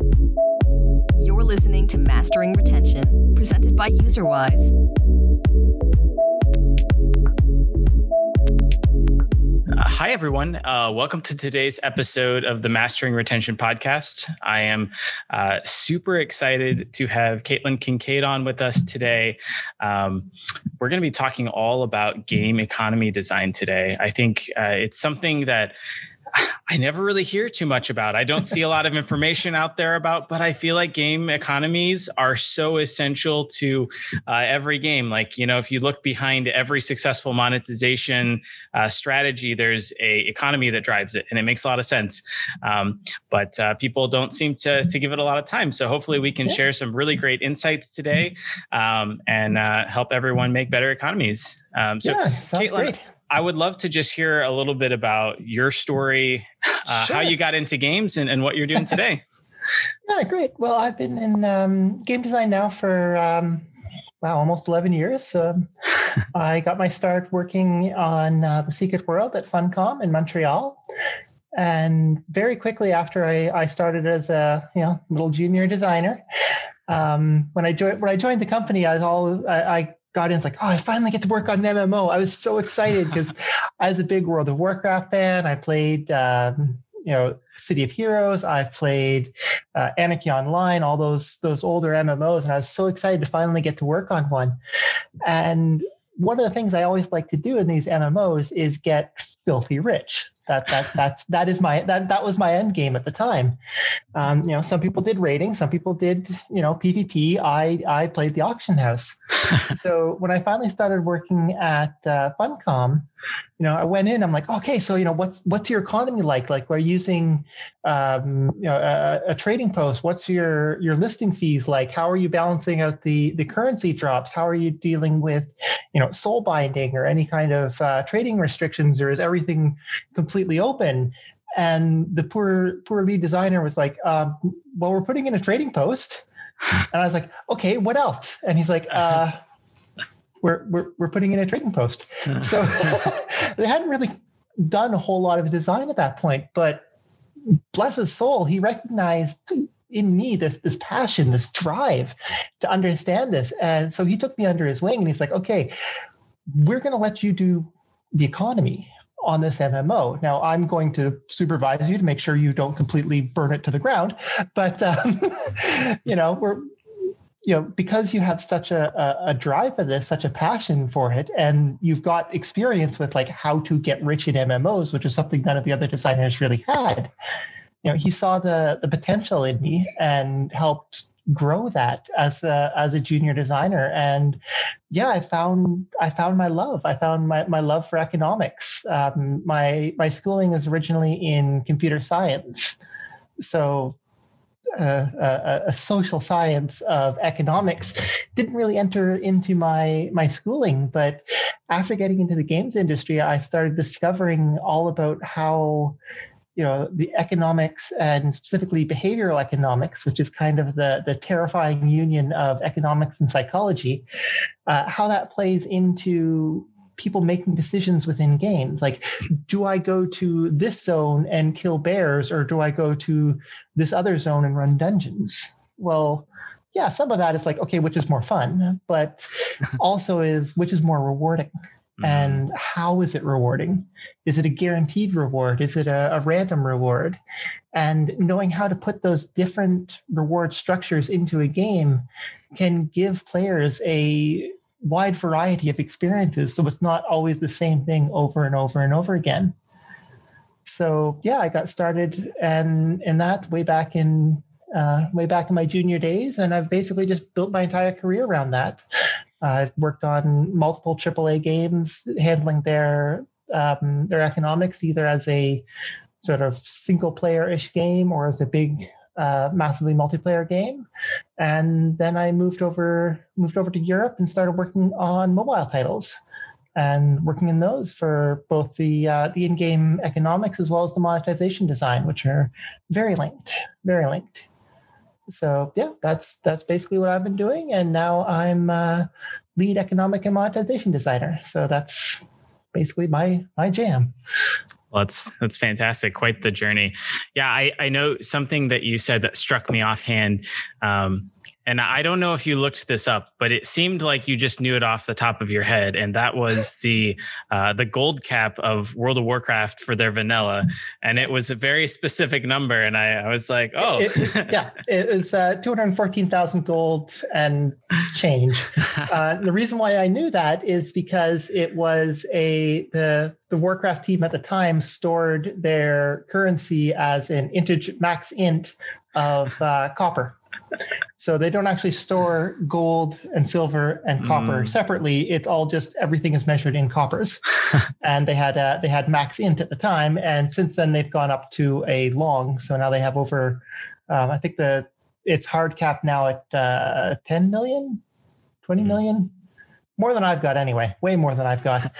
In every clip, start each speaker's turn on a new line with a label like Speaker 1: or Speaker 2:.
Speaker 1: You're listening to Mastering Retention, presented by UserWise.
Speaker 2: Uh, hi, everyone. Uh, welcome to today's episode of the Mastering Retention podcast. I am uh, super excited to have Caitlin Kincaid on with us today. Um, we're going to be talking all about game economy design today. I think uh, it's something that I never really hear too much about. I don't see a lot of information out there about, but I feel like game economies are so essential to uh, every game. Like you know, if you look behind every successful monetization uh, strategy, there's a economy that drives it, and it makes a lot of sense. Um, but uh, people don't seem to to give it a lot of time. So hopefully, we can yeah. share some really great insights today um, and uh, help everyone make better economies.
Speaker 3: Um, so, yeah, Caitlin. Great.
Speaker 2: I would love to just hear a little bit about your story, uh, sure. how you got into games, and, and what you're doing today.
Speaker 3: yeah, great. Well, I've been in um, game design now for um, wow, almost 11 years. Um, I got my start working on uh, the Secret World at Funcom in Montreal. And very quickly after I, I started as a you know little junior designer, um, when I joined when I joined the company, I was all I, I got in, it's like, oh, I finally get to work on an MMO. I was so excited because I was a big World of Warcraft fan. I played, um, you know, City of Heroes. I played uh, Anarchy Online, all those those older MMOs, and I was so excited to finally get to work on one. And one of the things I always like to do in these MMOs is get filthy rich. That that that's that is my that that was my end game at the time. Um, you know, some people did raiding, some people did you know PvP. I I played the auction house. so when I finally started working at uh, Funcom, you know, I went in. I'm like, okay, so you know, what's what's your economy like? Like we're using, um, you know, a, a, trading post. What's your your listing fees like? How are you balancing out the the currency drops? How are you dealing with, you know, soul binding or any kind of uh, trading restrictions, or is everything completely open? And the poor poor lead designer was like, um, well, we're putting in a trading post. And I was like, okay, what else? And he's like, uh, we're we're we're putting in a trading post. so they hadn't really done a whole lot of design at that point, but bless his soul, he recognized in me this this passion, this drive to understand this. And so he took me under his wing and he's like, okay, we're going to let you do the economy on this MMO. Now, I'm going to supervise you to make sure you don't completely burn it to the ground. But um, you know, we're you know because you have such a, a, a, drive for this such a passion for it and you've got experience with like how to get rich in mmos which is something none of the other designers really had you know he saw the the potential in me and helped grow that as a as a junior designer. And yeah i found i found my love. I found my, my love for economics. Um, my my schooling is originally in computer science. So a, a, social science of economics didn't really enter into my my schooling. But after getting into the games industry i started discovering all about how you know the economics and specifically behavioral economics which is kind of the the terrifying union of economics and psychology uh, how that plays into people making decisions within games. Like do i go to this zone and kill bears or do i go to this other zone and run dungeons? Well yeah some of that is like okay which is more fun but also is which is more rewarding mm-hmm. and how is it rewarding? Is it a guaranteed reward? Is it a, a random reward? And knowing how to put those different reward structures into a game can give players a wide variety of experiences so it's not always the same thing over and over and over again. So yeah i got started and in that way back in uh, way back in my junior days and i've basically just built my entire career around that i've worked on multiple aaa games handling their um, their economics either as a sort of single player ish game or as a big uh, massively multiplayer game, and then I moved over moved over to Europe and started working on mobile titles, and working in those for both the uh, the in-game economics as well as the monetization design, which are very linked, very linked. So yeah, that's that's basically what I've been doing, and now I'm uh, lead economic and monetization designer. So that's basically my my jam.
Speaker 2: Well, that's that's fantastic. Quite the journey. Yeah, I, I know something that you said that struck me offhand. Um, and I don't know if you looked this up, but it seemed like you just knew it off the top of your head, and that was the uh, the gold cap of World of Warcraft for their vanilla, and it was a very specific number, and I, I was like, oh,
Speaker 3: it, it, yeah, it was uh, two hundred fourteen thousand gold and change. Uh, the reason why I knew that is because it was a the the Warcraft team at the time stored their currency as an integer max int of uh, copper. So they don't actually store gold and silver and copper mm. separately. It's all just everything is measured in coppers. and they had uh, they had max int at the time, and since then they've gone up to a long. So now they have over, um, I think the it's hard cap now at uh, 10 million, 20 mm. more than I've got anyway, way more than I've got.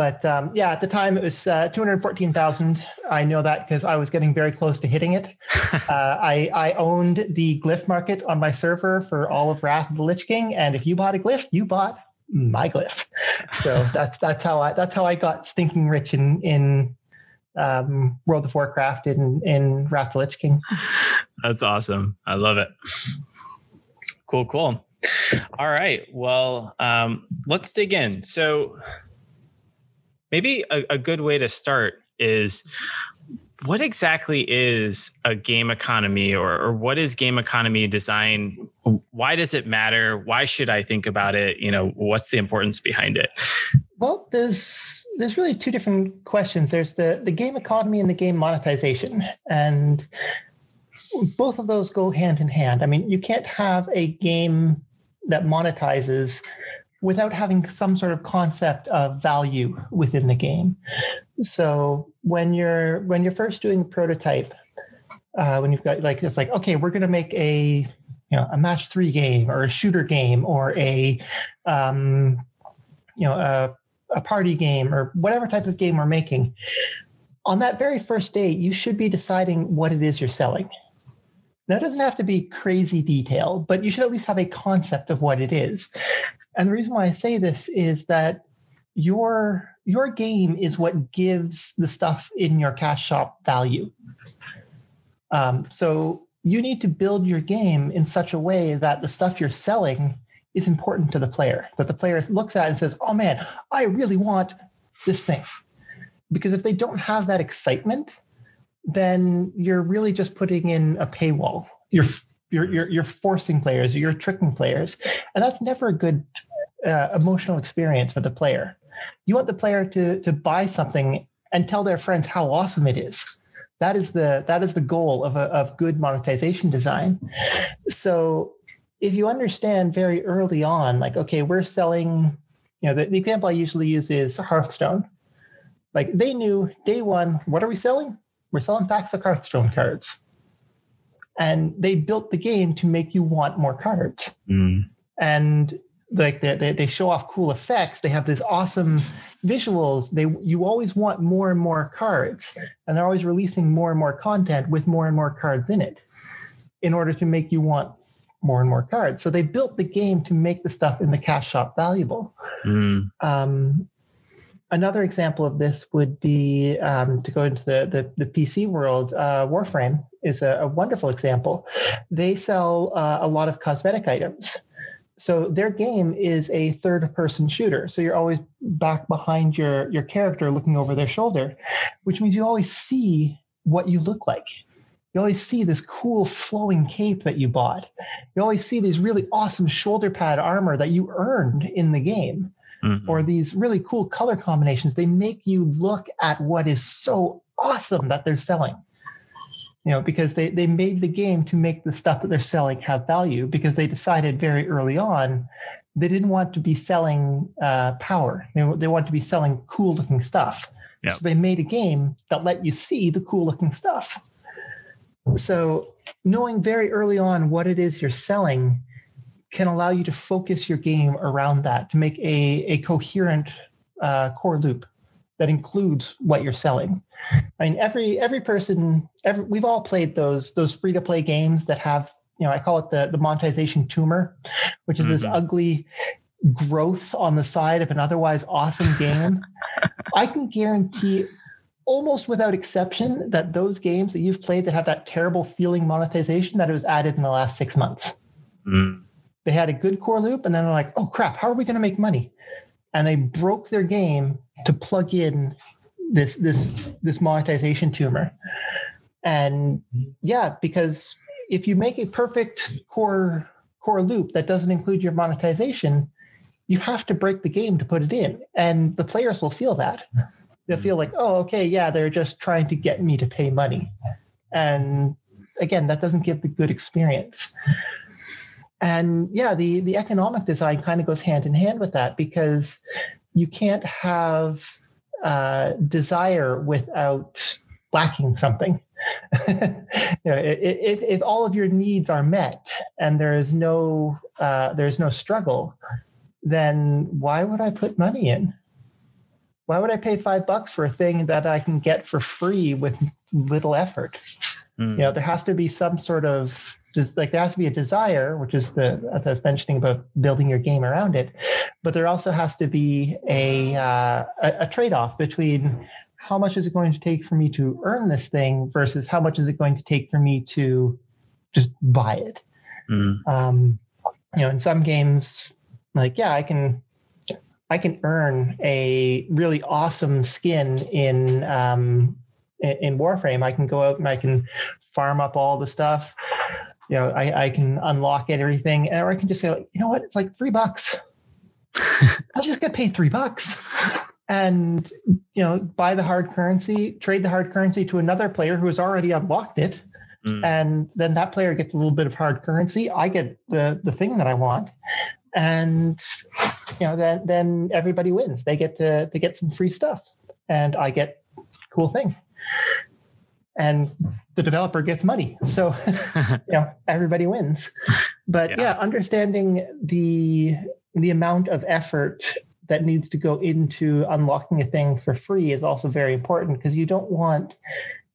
Speaker 3: But um, yeah, at the time it was uh, 214,000. I know that because I was getting very close to hitting it. uh, I, I owned the glyph market on my server for all of Wrath of the Lich King. And if you bought a glyph, you bought my glyph. So that's, that's how I, that's how I got stinking rich in, in um, World of Warcraft in, in Wrath of the Lich King.
Speaker 2: That's awesome. I love it. Cool, cool. All right. Well, um, let's dig in. So, maybe a, a good way to start is mm-hmm. what exactly is a game economy or, or, what is game economy design? Why does it matter? Why should i think about it? You know what's the importance behind it?
Speaker 3: Well there's there's really two different questions. There's the the game economy and the game monetization. And both of those go hand in hand. I mean you can't have a game that monetizes without having some sort of concept of value within the game. So when you're when you're first doing a prototype, uh, when you've got like it's like okay, we're going to make a you know a match three game or a shooter game or a um, you know a, a party game or whatever type of game we're making. On that very first day, you should be deciding what it is you're selling. Now, it doesn't have to be crazy detail, but you should at least have a concept of what it is. And the reason why I say this is that your your game is what gives the stuff in your cash shop value. Um, so you need to build your game in such a way that the stuff you're selling is important to the player. That the player looks at and says, "Oh man, I really want this thing." Because if they don't have that excitement, then you're really just putting in a paywall. You're you're you're, you're forcing players. You're tricking players, and that's never a good uh, emotional experience for the player. You want the player to to buy something and tell their friends how awesome it is. That is the that is the goal of a, of good monetization design. So if you understand very early on, like okay, we're selling. You know, the, the example I usually use is Hearthstone. Like they knew day one, what are we selling? We're selling packs of Hearthstone cards. And they built the game to make you want more cards. Mm. And like they, they, they show off cool effects. They have these awesome visuals. They you always want more and more cards, and they're always releasing more and more content with more and more cards in it, in order to make you want more and more cards. So they built the game to make the stuff in the cash shop valuable. Mm. Um, another example of this would be um, to go into the, the, the PC world. Uh, Warframe is a, a, wonderful example. They sell uh, a lot of cosmetic items. So their game is a third person shooter. So you're always back behind your, your character looking over their shoulder, which means you always see what you look like. You always see this cool flowing cape that you bought. You always see these really awesome shoulder pad armor that you earned in the game mm-hmm. or these really cool color combinations, they make you look at what is so awesome that they're selling. You know, because they, they made the game to make the stuff that they're selling have value because they decided very early on they didn't want to be selling uh, power. They, they want to be selling cool looking stuff. Yep. So they made a game that let you see the cool looking stuff. So knowing very early on what it is you're selling can allow you to focus your game around that to make a, a coherent uh, core loop that includes what you're selling. I mean, every every person, every, we've all played those those free to play games that have, you know, I call it the the monetization tumor, which is mm-hmm. this ugly growth on the side of an otherwise awesome game. I can guarantee almost without exception that those games that you've played that have that terrible feeling monetization that it was added in the last six months. Mm. They had a good core loop, and then they're like, "Oh crap, how are we going to make money?" And they broke their game to plug in this this this monetization tumor. And yeah, because if you make a perfect core core loop that doesn't include your monetization, you have to break the game to put it in, and the players will feel that. They'll feel like, oh, okay, yeah, they're just trying to get me to pay money, and again, that doesn't give the good experience. And yeah, the the economic design kind of goes hand in hand with that because you can't have uh, desire without lacking something. you know, if, if all of your needs are met and there is no uh, there's no struggle, then why would I put money in? Why would I pay five bucks for a thing that I can get for free with little effort? Mm. You know, there has to be some sort of just like there has to be a desire, which is the as I was mentioning about building your game around it, but there also has to be a uh, a, a trade off between how much is it going to take for me to earn this thing versus how much is it going to take for me to just buy it. Mm. Um, you know, in some games, like yeah, I can I can earn a really awesome skin in um, in Warframe. I can go out and I can farm up all the stuff you know, I, I can unlock it, everything, or I can just say, like, you know what, it's like three bucks. I'll just get paid three bucks. And you know, buy the hard currency, trade the hard currency to another player who has already unlocked it. Mm. And then that player gets a little bit of hard currency. I get the the thing that I want. And you know, then then everybody wins. They get to to get some free stuff. And I get cool thing and the developer gets money. So, you know, everybody wins. But yeah. yeah, understanding the the amount of effort that needs to go into unlocking a thing for free is also very important because you don't want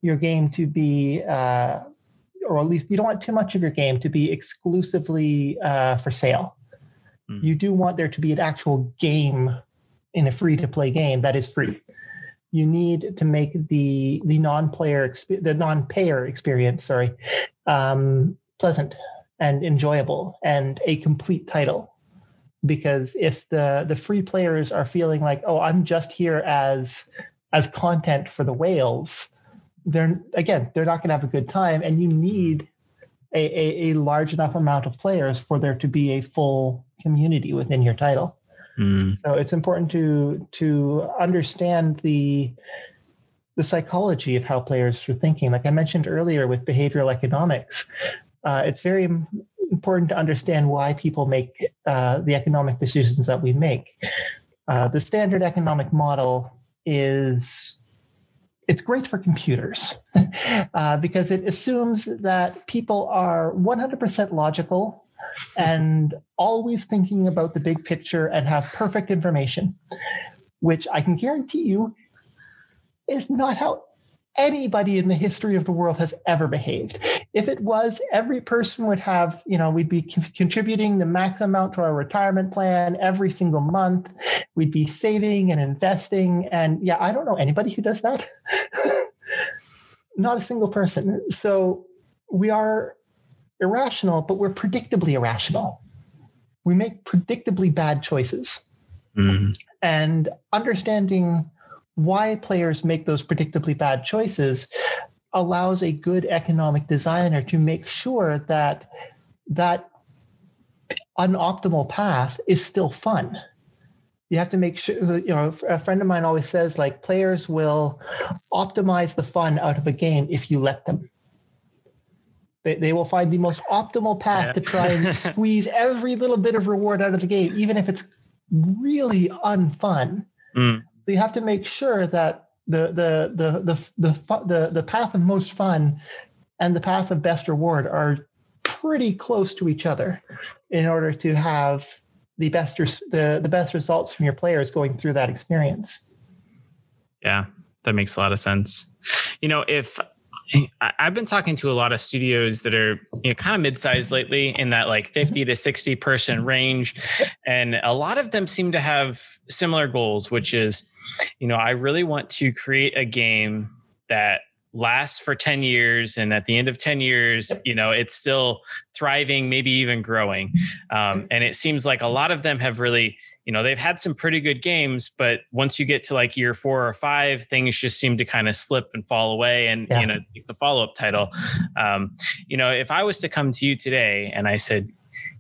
Speaker 3: your game to be uh, or at least you don't want too much of your game to be exclusively uh, for sale. Mm. You do want there to be an actual game in a free to play game that is free you need to make the the non-player the non-payer experience sorry um, pleasant and enjoyable and a complete title. Because if the the free players are feeling like oh i'm just here as as content for the whales they're again they're not going to have a good time and you need a, a, a large enough amount of players for there to be a full community within your title Mm. So it's important to to understand the the psychology of how players are thinking. Like I mentioned earlier with behavioral economics, uh, it's very important to understand why people make uh, the economic decisions that we make. Uh, the standard economic model is it's great for computers uh, because it assumes that people are 100% logical and always thinking about the big picture and have perfect information, which I can guarantee you is not how anybody in the history of the world has ever behaved. If it was, every person would have, you know, we'd be contributing the max amount to our retirement plan every single month. We'd be saving and investing. And yeah, I don't know anybody who does that. Not a single person. So we are irrational, but we're predictably irrational. We make predictably bad choices. Mm-hmm. And understanding why players make those predictably bad choices allows a good economic designer to make sure that that unoptimal path is still fun. You have to make sure that, you know, a friend of mine always says like players will optimize the fun out of a game if you let them. They, they will find the most optimal path yeah. to try and squeeze every little bit of reward out of the game, even if it's really unfun. Mm. So you have to make sure that the the the the the the, the path of most fun and the path of best reward are pretty close to each other in order to have the best the, the best results from your players going through that experience.
Speaker 2: Yeah, that makes a lot of sense. You know, if I've been talking to a lot of studios that are you know, kind of mid-sized lately in that like 50 to 60 person range. And a lot of them seem to have similar goals, which is, you know, I really want to create a game that lasts for 10 years and at the end of 10 years you know it's still thriving maybe even growing. Um, and it seems like a lot of them have really you know they've had some pretty good games but once you get to like year four or five things just seem to kind of slip and fall away and yeah. you know take the follow-up title um, you know if i was to come to you today and i said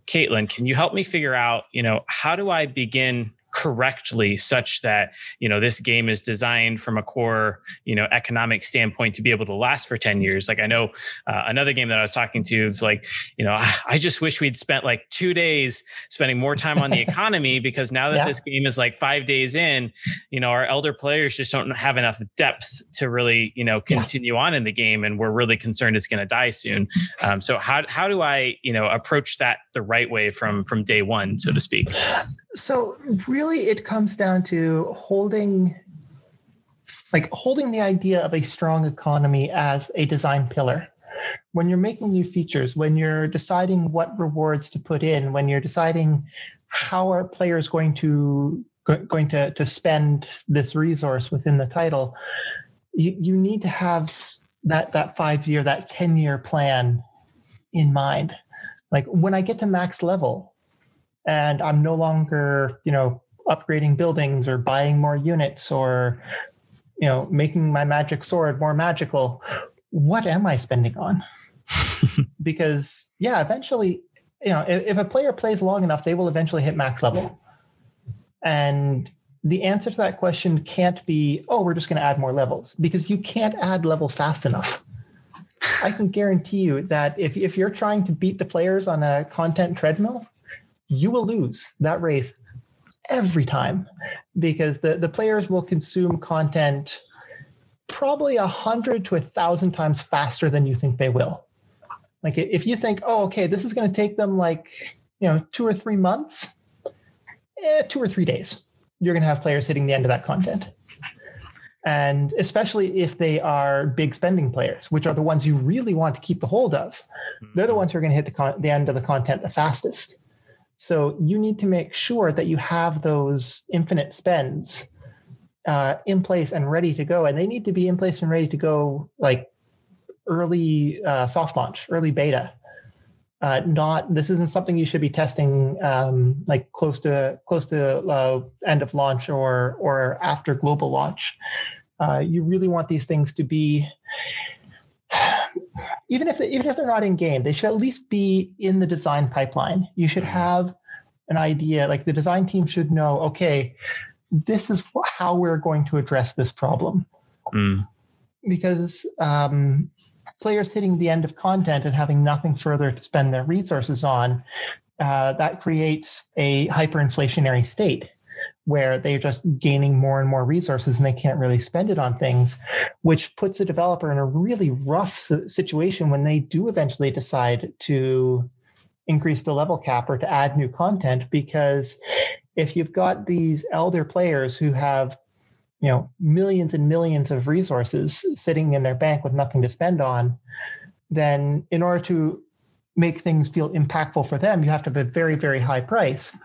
Speaker 2: caitlin can you help me figure out you know how do i begin correctly such that you know this game is designed from a core you know economic standpoint to be able to last for 10 years like i know uh, another game that i was talking to is like you know i just wish we'd spent like two days spending more time on the economy because now that yeah. this game is like five days in you know our elder players just don't have enough depth to really you know continue yeah. on in the game and we're really concerned it's going to die soon um, so how, how do i you know approach that the right way from from day one so to speak
Speaker 3: so really it comes down to holding like holding the idea of a strong economy as a design pillar. When you're making new features when you're deciding what rewards to put in when you're deciding how are players going to going to to spend this resource within the title you, you need to have that that five year that 10 year plan in mind. Like when i get to max level and I'm no longer, you know, upgrading buildings or buying more units or, you know, making my magic sword more magical. What am I spending on? because yeah, eventually, you know, if, if a player plays long enough, they will eventually hit max level. And the answer to that question can't be, oh, we're just going to add more levels because you can't add levels fast enough. I can guarantee you that if, if you're trying to beat the players on a content treadmill, you will lose that race every time because the, the players will consume content probably a hundred to a thousand times faster than you think they will. Like if you think, oh, okay, this is going to take them like, you know, two or three months, eh, two or three days, you're going to have players hitting the end of that content. And especially if they are big spending players, which are the ones you really want to keep the hold of, they're the mm-hmm. ones who are going to hit the, con- the end of the content the fastest. So you need to make sure that you have those infinite spends uh, in place and ready to go. And they need to be in place and ready to go like early uh, soft launch, early beta. Uh, not this isn't something you should be testing um, like close to close to uh, end of launch or or after global launch. Uh, you really want these things to be even if they, even if they're not in game, they should at least be in the design pipeline. You should have an idea, like the design team should know, okay, this is how we're going to address this problem. Mm. Because um, players hitting the end of content and having nothing further to spend their resources on, uh, that creates a hyperinflationary state where they're just gaining more and more resources and they can't really spend it on things, which puts a developer in a really rough situation when they do eventually decide to increase the level cap or to add new content. Because if you've got these elder players who have you know millions and millions of resources sitting in their bank with nothing to spend on then in order to make things feel impactful for them, you have to have a very, very high price.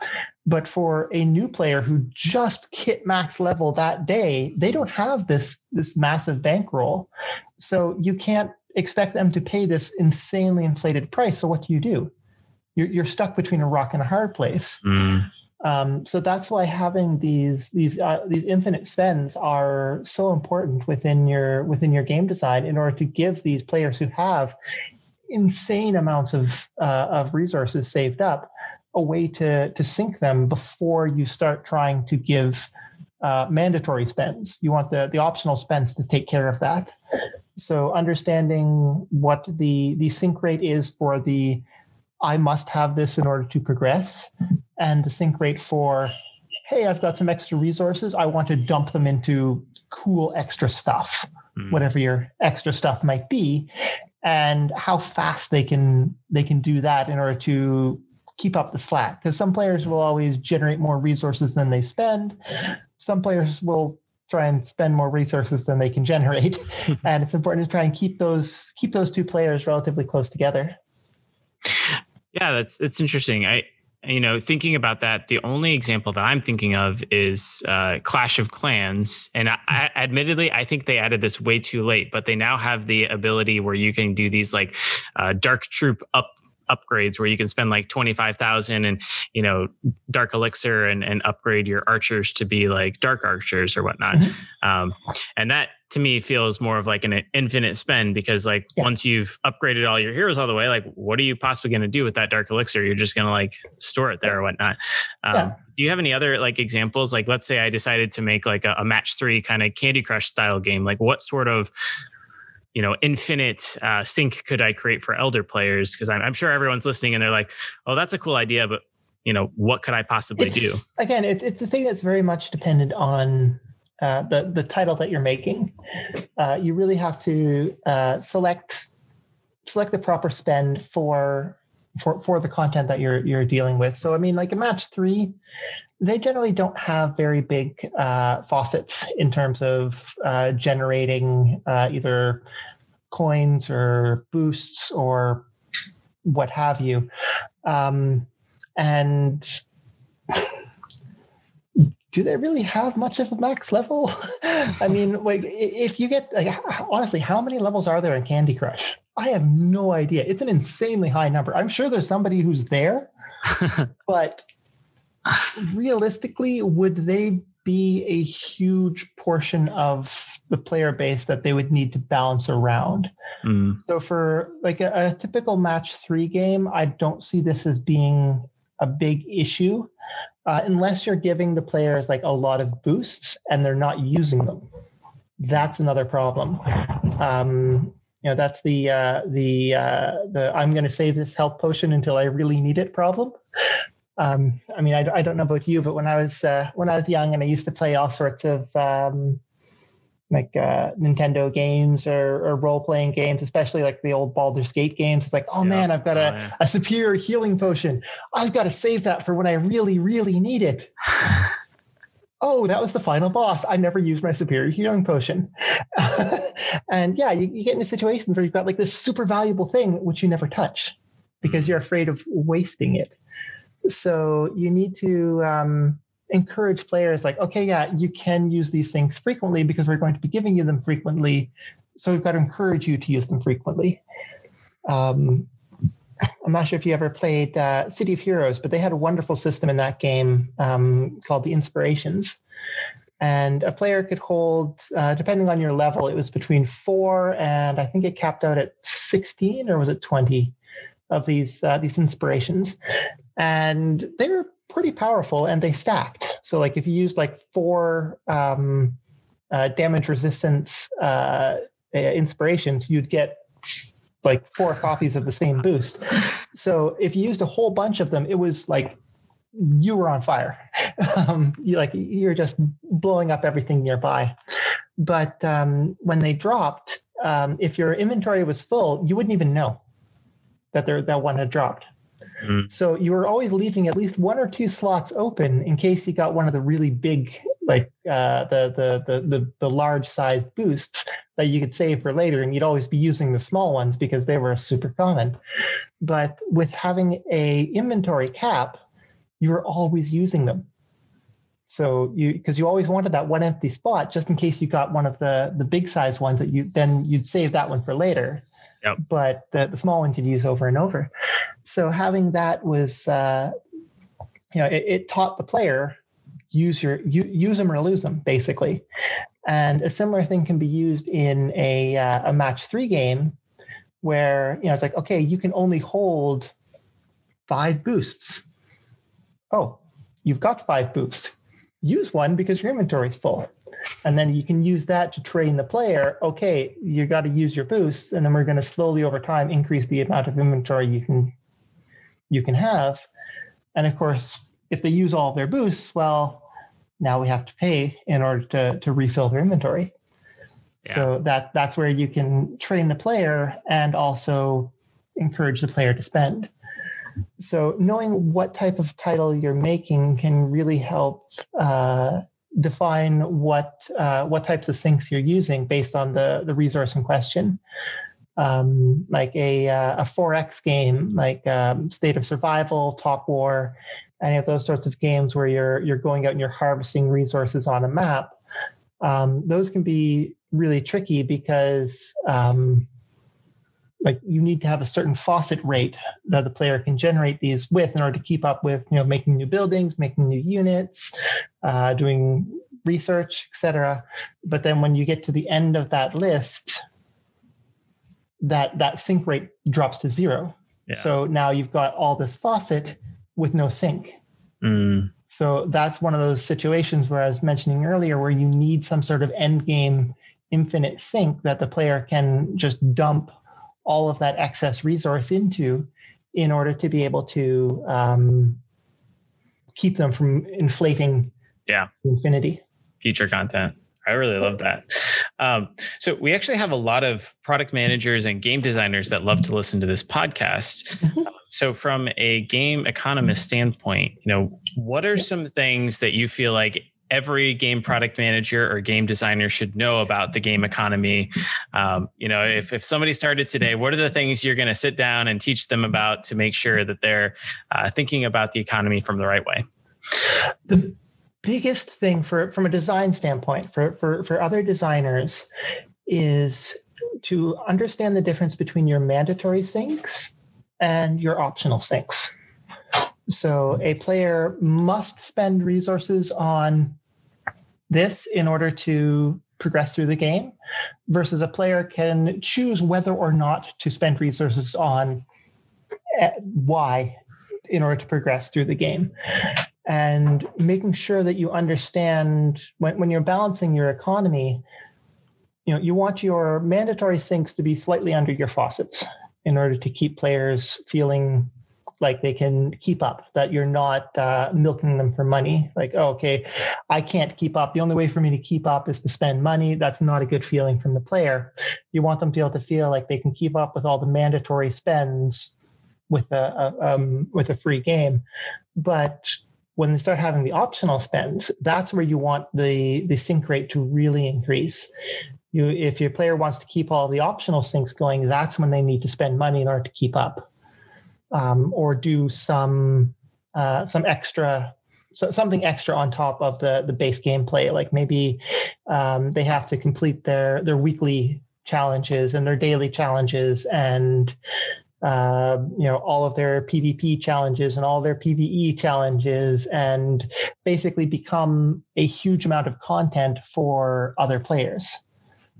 Speaker 3: But for a new player who just hit max level that day, they don't have this this massive bankroll. So you can't expect them to pay this insanely inflated price. So what do you do? You're, you're stuck between a rock and a hard place. Mm. Um, so that's why having these these uh, these infinite spends are so important within your within your game design in order to give these players who have insane amounts of uh, of resources saved up a way to to sink them before you start trying to give uh, mandatory spends. You want the the optional spends to take care of that. So understanding what the the sink rate is for the I must have this in order to progress, and the sink rate for hey I've got some extra resources I want to dump them into cool extra stuff, mm. whatever your extra stuff might be, and how fast they can they can do that in order to keep up the slack because some players will always generate more resources than they spend some players will try and spend more resources than they can generate, and it's important to try and keep those keep those two players relatively close together.
Speaker 2: Yeah, that's it's interesting. I you know thinking about that the only example that i'm thinking of is uh, clash of clans. And I, I, admittedly i think they added this way too late but they now have the ability where you can do these like uh, dark troop up upgrades where you can spend like 25,000 and, you know, dark elixir and, and upgrade your archers to be like dark archers or whatnot. Mm-hmm. Um, and that to me feels more of like an infinite spend because like yeah. once you've upgraded all your heroes all the way, like what are you possibly going to do with that dark elixir? You're just going to like store it there or whatnot. Um, yeah. Do you have any other like examples? Like, let's say I decided to make like a, a match three kind of Candy Crush style game. Like, what sort of you know infinite uh, sink could I create for elder players? Because I'm, I'm, sure everyone's listening and they're like, oh, that's a cool idea, but you know what could I possibly
Speaker 3: it's,
Speaker 2: do?
Speaker 3: Again, it, it's a thing that's very much dependent on uh, the the title that you're making. Uh, you really have to uh, select select the proper spend for for for the content that you're you're dealing with. So I mean, like a match three, they generally don't have very big uh, faucets in terms of uh, generating uh, either coins or boosts or what have you. Um, and do they really have much of a max level? I mean, like if you get like honestly, how many levels are there in Candy Crush? I have no idea. It's an insanely high number. I'm sure there's somebody who's there, but realistically, would they be a huge portion of the player base that they would need to balance around? Mm. So for like a, a typical match three game, I don't see this as being a big issue uh, unless you're giving the players like a lot of boosts and they're not using them. That's another problem. Um, you know, that's the uh, the uh, the I'm going to save this health potion until I really need it problem. Um, I mean, I, I don't know about you, but when I was uh, when I was young and I used to play all sorts of um, like uh, Nintendo games or, or role playing games, especially like the old Baldur's Gate games. It's like, oh yeah. man, I've got a, oh, yeah. a superior healing potion. I've got to save that for when I really, really need it. oh, that was the final boss. I never used my superior healing potion. and yeah, you, you, get into situations where you've got like this super valuable thing which you never touch because you're afraid of wasting it. So you need to um, encourage players like, okay, yeah, you can use these things frequently because we're going to be giving you them frequently. So we've got to encourage you to use them frequently. Um, I'm not sure if you ever played uh, City of Heroes, but they had a wonderful system in that game um, called the Inspirations. And a player could hold, uh, depending on your level, it was between four and I think it capped out at 16 or was it 20 of these uh, these inspirations and they were pretty powerful and they stacked. So like if you used like four um, uh, damage resistance uh, inspirations, you'd get like four copies of the same boost. So if you used a whole bunch of them, it was like you were on fire. um, you like you're just blowing up everything nearby. But um, when they dropped, um, if your inventory was full, you wouldn't even know that there that one had dropped. Mm. So you were always leaving at least one or two slots open in case you got one of the really big, like uh, the, the the the the large sized boosts that you could save for later, and you'd always be using the small ones because they were super common. But with having a inventory cap, you were always using them. So you because you always wanted that one empty spot just in case you got one of the the big size ones that you then you'd save that one for later. Yep. But the, the small ones you'd use over and over. So having that was, uh, you know, it, it, taught the player use your you, use them or lose them basically. And a similar thing can be used in a uh, a match three game, where you know it's like okay, you can only hold five boosts. Oh, you've got five boosts. Use one because your inventory is full and then you can use that to train the player okay you got to use your boosts and then we're going to slowly over time increase the amount of inventory you can you can have. And of course if they use all their boosts well now we have to pay in order to to refill their inventory. Yeah. so that that's where you can train the player and also encourage the player to spend. So knowing what type of title you're making can really help uh, define what uh, what types of sinks you're using based on the the resource in question. Um, like a uh, a 4X game, like um, State of Survival, Top War, any of those sorts of games where you're you're going out and you're harvesting resources on a map. Um, those can be really tricky because um, like you need to have a certain faucet rate that the player can generate these with in order to keep up with you know making new buildings making new units uh, doing research etc but then when you get to the end of that list that that sink rate drops to zero yeah. so now you've got all this faucet with no sink mm. so that's one of those situations where i was mentioning earlier where you need some sort of end game infinite sink that the player can just dump all of that excess resource into in order to be able to um, keep them from inflating
Speaker 2: yeah.
Speaker 3: infinity.
Speaker 2: Future content. I really love that. Um, so we actually have a lot of product managers and game designers that love to listen to this podcast. Mm-hmm. so from a game economist standpoint you know what are some things that you feel like every game product manager or game designer should know about the game economy. Um, you know, if, if somebody started today, what are the things you're going to sit down and teach them about to make sure that they're uh, thinking about the economy from the right way?
Speaker 3: The biggest thing for from a design standpoint for for for other designers is to understand the difference between your mandatory sinks and your optional sinks. So a player must spend resources on this in order to progress through the game versus a player can choose whether or not to spend resources on eh, Y in order to progress through the game. And making sure that you understand when, when you're balancing your economy, you know, you want your mandatory sinks to be slightly under your faucets in order to keep players feeling like they can keep up that you're not uh, milking them for money. Like oh, okay i can't keep up. The only way for me to keep up is to spend money. That's not a good feeling from the player. You want them to be able to feel like they can keep up with all the mandatory spends with a, a um, with a free game. But when they start having the optional spends that's where you want the the sink rate to really increase. You if your player wants to keep all the optional sinks going that's when they need to spend money in order to keep up um, or do some uh, some extra so something extra on top of the the base gameplay like maybe um, they have to complete their their weekly challenges and their daily challenges and uh, you know all of their pvp challenges and all their pve challenges and basically become a huge amount of content for other players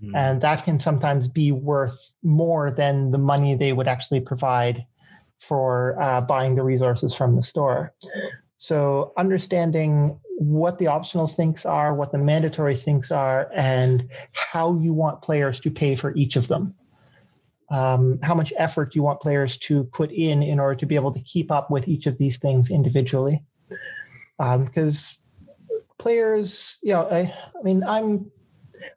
Speaker 3: mm. and that can sometimes be worth more than the money they would actually provide for uh, buying the resources from the store. So understanding what the optional sinks are, what the mandatory sinks are, and how you want players to pay for each of them. Um, how much effort you want players to put in in order to be able to keep up with each of these things individually. Because um, players, you know, I, I mean, I'm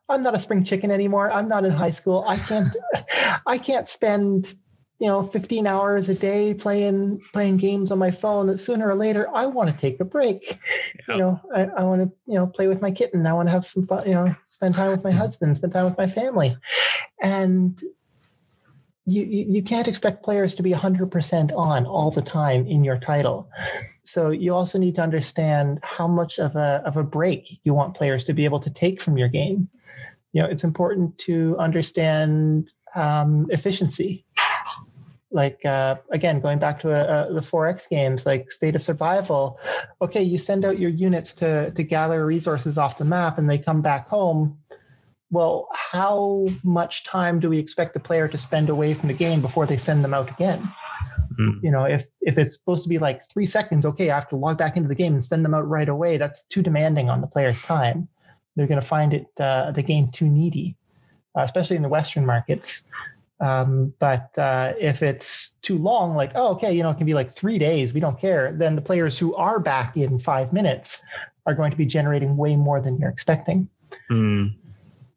Speaker 3: I'm not a spring chicken anymore. I'm not in high school. I can't I can't spend you know 15 hours a day playing playing games on my phone that sooner or later i want to take a break. You know i, I want to you know play with my kitten. I want to have some fun you know spend time with my husband spend time with my family. And you, you, you can't expect players to be 100% on all the time in your title. So you also need to understand how much of a, of a break you want players to be able to take from your game. You know it's important to understand um, efficiency like uh, again going back to uh, uh the 4x games like state of survival okay you send out your units to to gather resources off the map and they come back home. Well how much time do we expect the player to spend away from the game before they send them out again? Mm. you know if if it's supposed to be like three seconds okay i have to log back into the game and send them out right away. That's too demanding on the player's time. They're going to find it uh, the game too needy uh, especially in the western markets um, but uh, if it's too long, like, oh, okay, you know, it can be like three days, we don't care, then the players who are back in five minutes are going to be generating way more than you're expecting. Mm.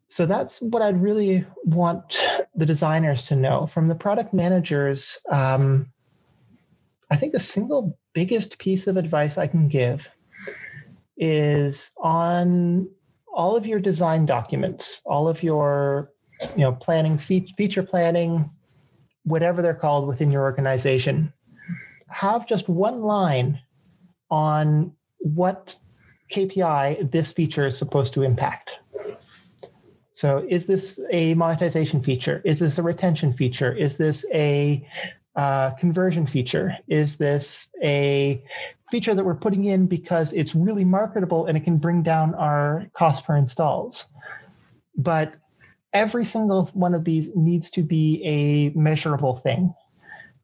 Speaker 3: So that's what I'd really want the designers to know. From the product managers, um, I think the single biggest piece of advice I can give is on all of your design documents, all of your you know planning fe- feature planning, whatever they're called within your organization, have just one line on what KPI this feature is supposed to impact. So, is this a monetization feature? Is this a retention feature? Is this a uh, conversion feature? Is this a feature that we're putting in because it's really marketable and it can bring down our cost per installs? But every single one of these needs to be a measurable thing.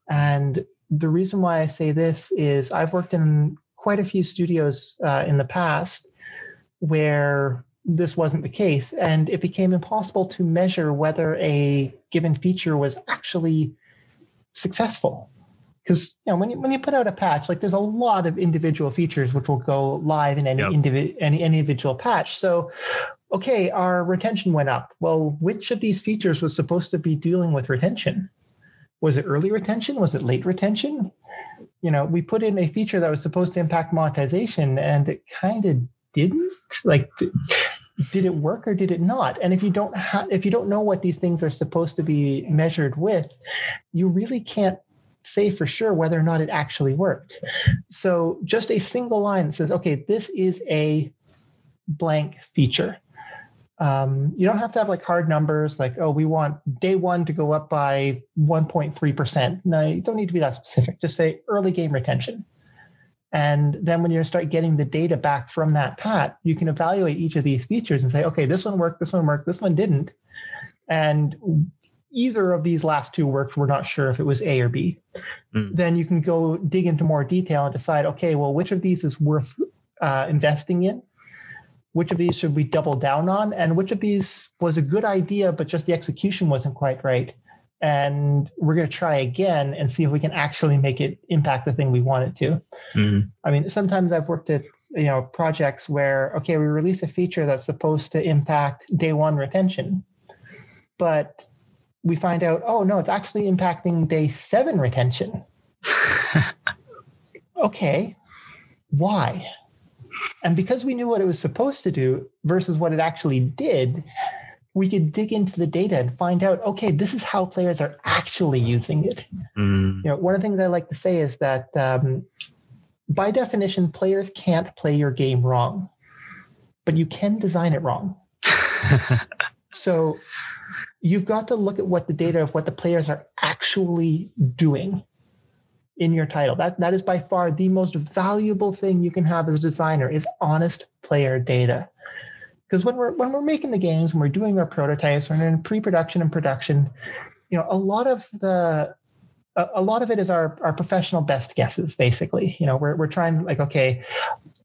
Speaker 3: And the reason why I say this is I've worked in quite a few studios uh, in the past where this wasn't the case, and it became impossible to measure whether a given feature was actually successful. Because you know when you when you put out a patch, like there's a lot of individual features which will go live in any yep. individual any, any individual patch. So, okay, our retention went up. Well, which of these features was supposed to be dealing with retention? Was it early retention? Was it late retention? You know, we put in a feature that was supposed to impact monetization, and it kind of didn't. Like, did it work or did it not? And if you don't if you don't know what these things are supposed to be measured with, you really can't say for sure whether or not it actually worked. So just a single line that says, okay, this is a blank feature. Um, you don't have to have like hard numbers like, oh, we want day one to go up by 1.3%. No, you don't need to be that specific. Just say early game retention. And then when you start getting the data back from that pat, you can evaluate each of these features and say, okay, this one worked, this one worked, this one didn't. And either of these last two worked, we're not sure if it was A or B. Mm. Then you can go dig into more detail and decide, okay, well, which of these is worth uh, investing in? Which of these should we double down on? And which of these was a good idea, but just the execution wasn't quite right? and we're going to try again and see if we can actually make it impact the thing we want it to. Mm-hmm. I mean, sometimes I've worked at you know projects where okay, we release a feature that's supposed to impact day one retention, but we find out oh no, it's actually impacting day seven retention. okay, why? And because we knew what it was supposed to do versus what it actually did, we could dig into the data and find out okay this is how players are actually using it. Mm. you know one of the things i like to say is that um, by definition players can't play your game wrong but you can design it wrong. So you've got to look at what the data of what the players are actually doing in your title. That that is by far the most valuable thing you can have as a designer is honest player data. Because when we're when we're making the games when we're doing our prototypes when we're in pre-production and production you know a lot of the a, a lot of it is our our professional best guesses basically. You know we're, we're trying like okay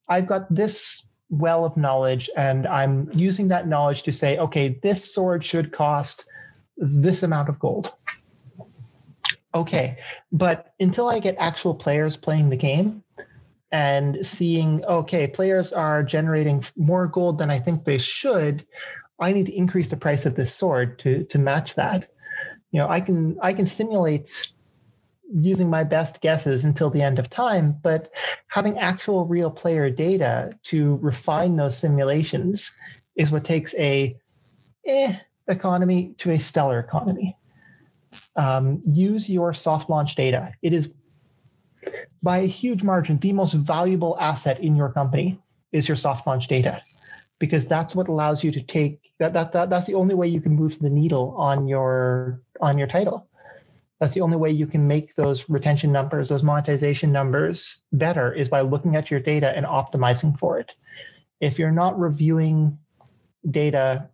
Speaker 3: i've got this well of knowledge and i'm using that knowledge to say okay this sword should cost this amount of gold okay but until i get actual players playing the game and seeing okay players are generating more gold than i think they should i need to increase the price of this sword to to match that. You know i can i can simulate using my best guesses until the end of time but having actual real player data to refine those simulations is what takes a eh economy to a stellar economy um, use your soft launch data it is by a huge margin, the most valuable asset in your company is your soft launch data, because that's what allows you to take that, that, that that's the only way you can move the needle on your on your title. That's the only way you can make those retention numbers, those monetization numbers better is by looking at your data and optimizing for it. If you're not reviewing data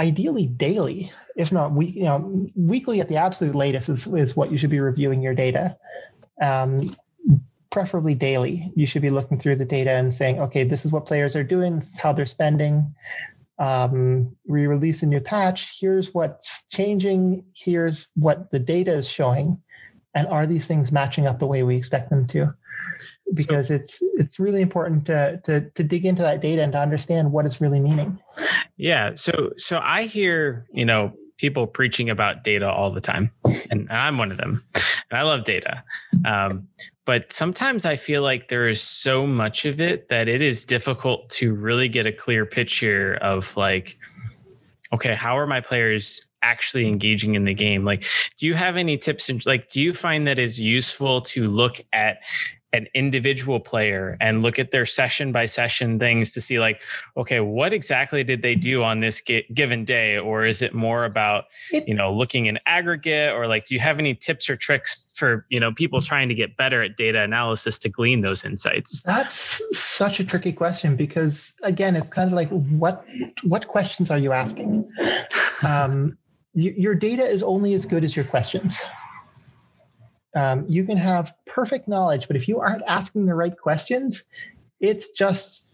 Speaker 3: ideally daily, if not week, you know, weekly at the absolute latest is, is what you should be reviewing your data um, preferably daily. You should be looking through the data and saying, okay, this is what players are doing, this is how they're spending. Um, we release a new patch. Here's what's changing. Here's what the data is showing, and are these things matching up the way we expect them to? Because so, it's it's really important to, to to dig into that data and to understand what it's really meaning.
Speaker 2: Yeah. So so I hear you know people preaching about data all the time, and I'm one of them. and I love data. Um, but sometimes I feel like there is so much of it that it is difficult to really get a clear picture of like, okay, how are my players actually engaging in the game? Like, do you have any tips and like, do you find that is useful to look at an individual player and look at their session by session things to see like okay what exactly did they do on this given day? Or is it more about you know looking in aggregate? Or like do you have any tips or tricks for you know people trying to get better at data analysis to glean those insights?
Speaker 3: That's such a tricky question because again it's kind of like what what questions are you asking? Um, your data is only as good as your questions um, you can have perfect knowledge, but if you aren't asking the right questions, it's just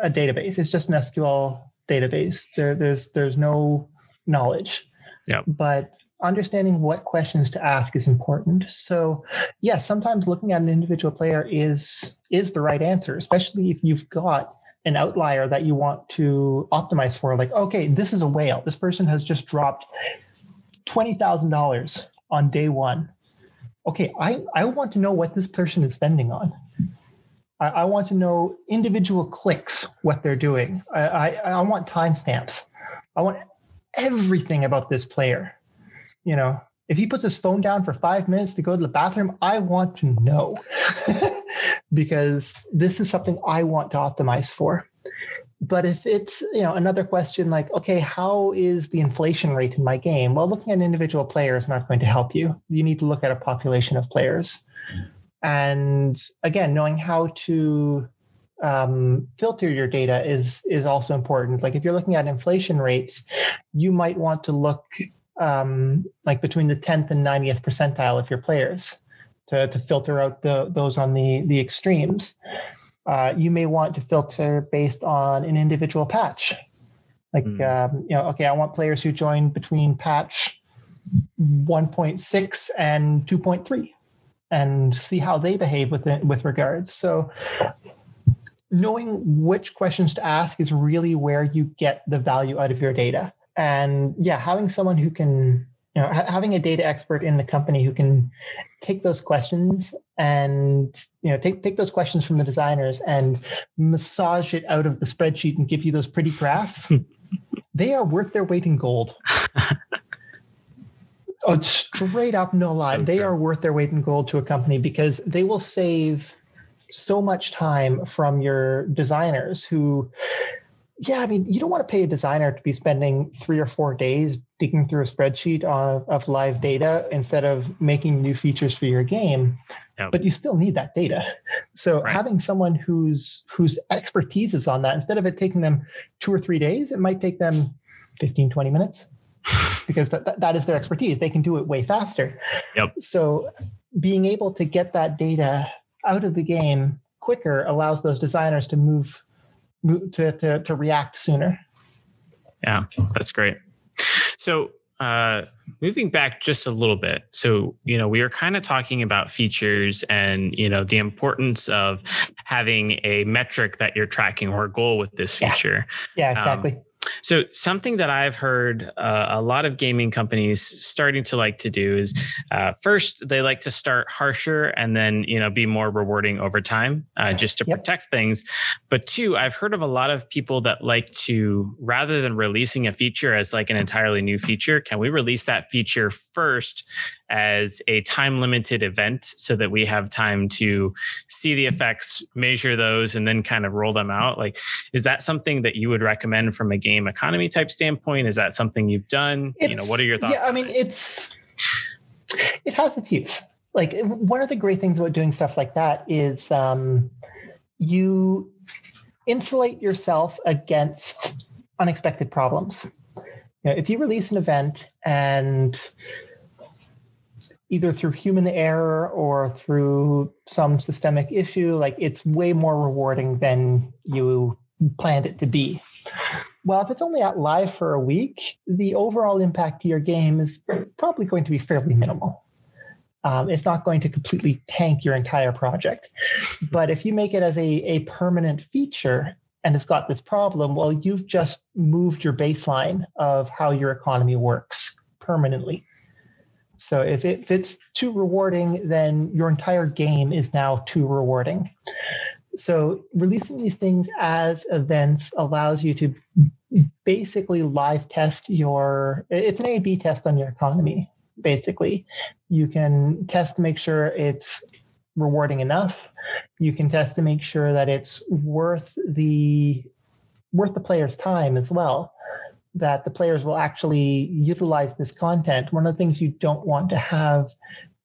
Speaker 3: a database. It's just an SQL database. There, there's there's no knowledge.
Speaker 2: Yeah.
Speaker 3: But understanding what questions to ask is important. So, yes, yeah, sometimes looking at an individual player is is the right answer, especially if you've got an outlier that you want to optimize for. Like, okay, this is a whale. This person has just dropped twenty thousand dollars on day one okay, I, I want to know what this person is spending on. I, I want to know individual clicks, what they're doing. I, I, I want timestamps. I want everything about this player. You know, if he puts his phone down for five minutes to go to the bathroom, I want to know because this is something I want to optimize for but if it's you know another question like okay how is the inflation rate in my game? Well looking at an individual player is not going to help you. You need to look at a population of players. And again knowing how to um, filter your data is is also important. Like if you're looking at inflation rates you might want to look um, like between the 10th and 90th percentile of your players to, to filter out the those on the the extremes uh, you may want to filter based on an individual patch. Like, mm. um, you know, okay, I want players who join between patch 1.6 and 2.3 and see how they behave with it, with regards. So, knowing which questions to ask is really where you get the value out of your data. And yeah, having someone who can you know ha- having a data expert in the company who can take those questions and you know take take those questions from the designers and massage it out of the spreadsheet and give you those pretty graphs they are worth their weight in gold oh straight up no lie okay. they are worth their weight in gold to a company because they will save so much time from your designers who yeah, I mean, you don't want to pay a designer to be spending three or four days digging through a spreadsheet of, of live data instead of making new features for your game. But you still need that data. So right. having someone whose whose expertise is on that, instead of it taking them two or three days, it might take them 15, 20 minutes because that, that is their expertise. They can do it way faster.
Speaker 2: Yep.
Speaker 3: So being able to get that data out of the game quicker allows those designers to move to, to, to react sooner.
Speaker 2: Yeah, that's great. So, uh, moving back just a little bit. So, you know, we are kind of talking about features and, you know, the importance of having a metric that you're tracking or a goal with this feature.
Speaker 3: Yeah, yeah exactly. Um,
Speaker 2: so something that I've heard uh, a lot of gaming companies starting to like to do is uh, first they like to start harsher and then you know be more rewarding over time, uh, just to yep. protect things. But two, I've heard of a lot of people that like to rather than releasing a feature as like an entirely new feature, can we release that feature first as a time limited event so that we have time to see the effects, measure those, and then kind of roll them out? Like, is that something that you would recommend from a game economy type standpoint? Is that something you've done? It's, you know, what are your thoughts?
Speaker 3: Yeah, I mean, it's it has its use. Like one of the great things about doing stuff like that is um, you insulate yourself against unexpected problems. You know, if you release an event and either through human error or through some systemic issue, like it's way more rewarding than you planned it to be. Well, if it's only out live for a week, the overall impact to your game is probably going to be fairly minimal. Um, it's not going to completely tank your entire project. But if you make it as a, a permanent feature and it's got this problem, well, you've just moved your baseline of how your economy works permanently. So if, it, if it's too rewarding, then your entire game is now too rewarding. So releasing these things as events allows you to basically live test your it's an A/B test on your economy. Basically, you can test to make sure it's rewarding enough. You can test to make sure that it's worth the worth the player's time as well that the players will actually utilize this content. One of the things you don't want to have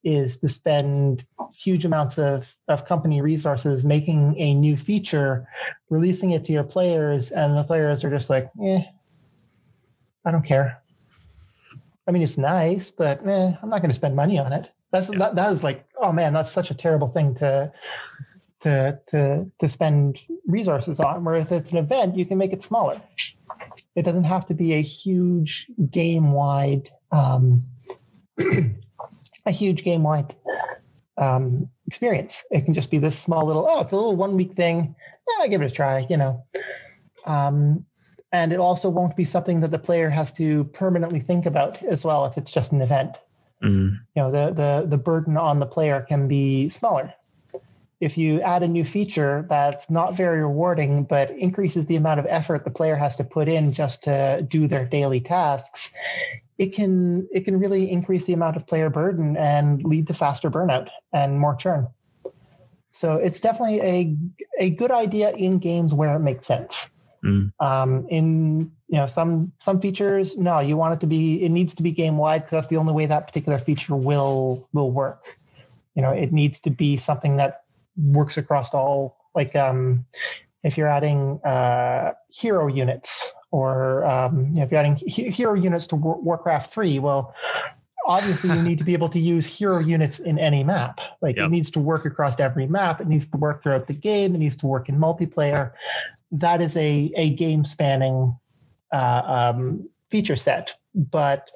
Speaker 3: is to spend huge amounts of, of company resources making a new feature, releasing it to your players, and the players are just like, eh, I don't care. I mean, it's nice, but eh, I'm not going to spend money on it. That's yeah. that, that is like, oh man, that's such a terrible thing to to to to spend resources on. Where if it's an event, you can make it smaller. It doesn't have to be a huge game wide um, a huge game wide um, experience. It can just be this small little oh, it's a little one week thing. Yeah, I give it a try. You know. Um, and it also won't be something that the player has to permanently think about as well if it's just an event. Mm. You know, the the the burden on the player can be smaller if you add a new feature that's not very rewarding but increases the amount of effort the player has to put in just to do their daily tasks it can it can really increase the amount of player burden and lead to faster burnout and more churn. So it's definitely a a good idea in games where it makes sense. Mm. um, in you know some some features no you want it to be it needs to be game wide because that's the only way that particular feature will will work. You know it needs to be something that works across all like um, if you're adding uh, hero units or um, if you're adding hero units to War- Warcraft 3, well, obviously you need to be able to use hero units in any map. Like yep. it needs to work across every map. It needs to work throughout the game. It needs to work in multiplayer. That is a a game spanning uh, um, feature set but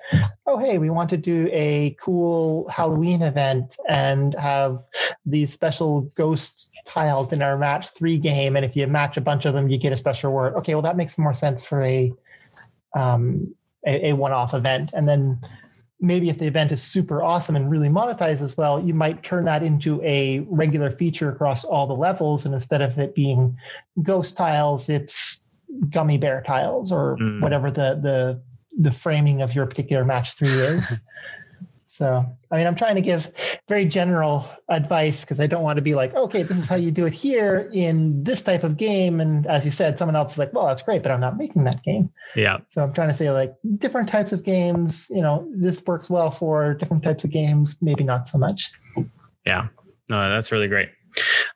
Speaker 3: oh hey we want to do a cool halloween event and have these special ghost tiles in our match three game and if you match a bunch of them you get a special word okay well that makes more sense for a um, a, a one-off event and then maybe if the event is super awesome and really monetized as well you might turn that into a regular feature across all the levels and instead of it being ghost tiles it's gummy bear tiles or mm. whatever the the the framing of your particular match three is. so, I mean, I'm trying to give very general advice because I don't want to be like, okay, this is how you do it here in this type of game. And as you said, someone else is like, well, that's great, but I'm not making that game.
Speaker 2: Yeah.
Speaker 3: So I'm trying to say like different types of games, you know, this works well for different types of games, maybe not so much.
Speaker 2: Yeah. No, that's really great.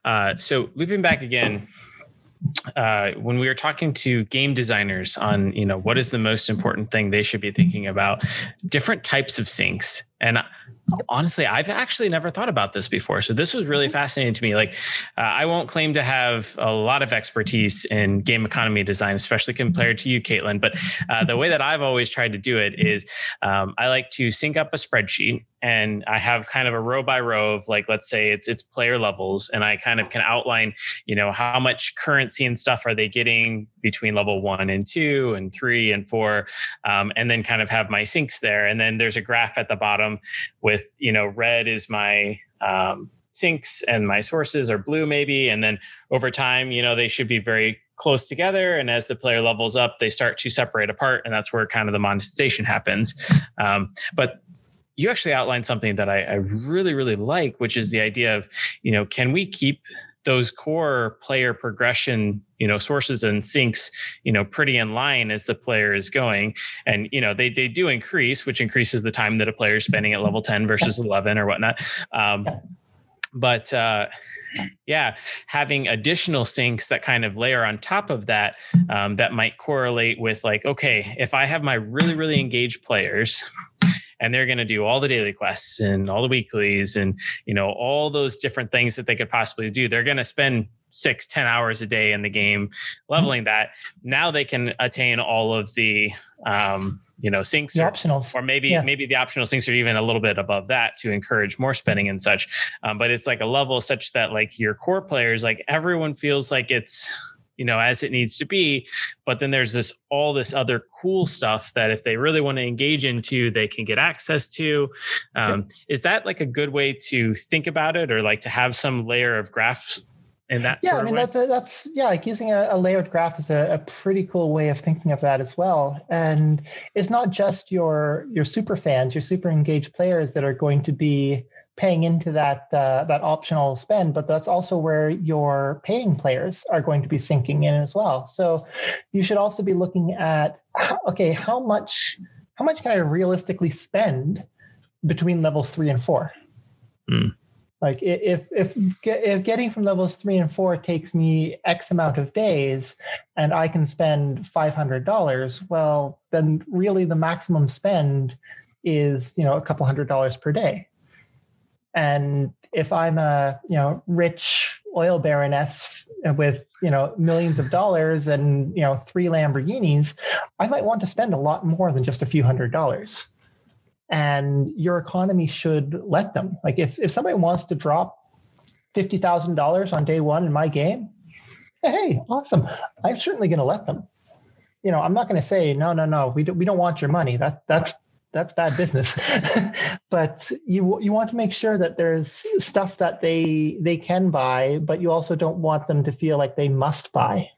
Speaker 2: Uh, so looping back again uh, when we were talking to game designers on you know what is the most important thing they should be thinking about different types of sinks. And honestly i've actually never thought about this before. So this was really mm-hmm. fascinating to me. Like uh, i won't claim to have a lot of expertise in game economy design especially compared to you caitlin but uh, the way that i've always tried to do it is um, i like to sync up a spreadsheet and i have kind of a row by row of like let's say it's it's player levels and i kind of can outline you know how much currency and stuff are they getting between level one and two and three and four um, and then kind of have my sinks there. And then there's a graph at the bottom with you know red is my um, syncs and my sources are blue maybe. And then over time you know they should be very close together. And as the player levels up they start to separate apart. And that's where kind of the monetization happens. Um, but you actually outlined something that I, I, really really like which is the idea of you know can we keep those core player progression you know sources and sinks you know pretty in line as the player is going. And you know they, they do increase which increases the time that a player is spending at level 10 versus 11 or whatnot. Um, but uh, yeah having additional sinks that kind of layer on top of that um, that might correlate with like okay if i have my really really engaged players and they're going to do all the daily quests and all the weeklies and you know all those different things that they could possibly do they're going to spend six ten hours a day in the game leveling that. Now they can attain all of the um, you know
Speaker 3: the or, optionals.
Speaker 2: or maybe yeah. maybe the optional sinks are even a little bit above that to encourage more spending and such. Um, but it's like a level such that like your core players like everyone feels like it's you know as it needs to be but then there's this all this other cool stuff that if they really want to engage into they can get access to. Um, is that like a good way to think about it or like to have some layer of graphs in that
Speaker 3: yeah i mean that's a, that's yeah like using a, a layered graph is a, a, pretty cool way of thinking of that as well and it's not just your your super fans your super engaged players that are going to be paying into that uh, that optional spend, but that's also where your paying players are going to be sinking in as well. So you should also be looking at okay, how much how much can I realistically spend between levels three and four? Mm. Like if if if getting from levels three and four takes me X amount of days, and I can spend five hundred dollars, well, then really the maximum spend is you know a couple hundred dollars per day and if I'm a you know rich oil baroness with you know millions of dollars and you know three Lamborghinis, I might want to spend a lot more than just a few hundred dollars. And your economy should let them. Like if if somebody wants to drop fifty thousand dollars on day one in my game, hey, awesome! I'm certainly going to let them. You know, I'm not going to say no, no, no. We don't we don't want your money. That that's that's bad business. but you you want to make sure that there's stuff that they they can buy, but you also don't want them to feel like they must buy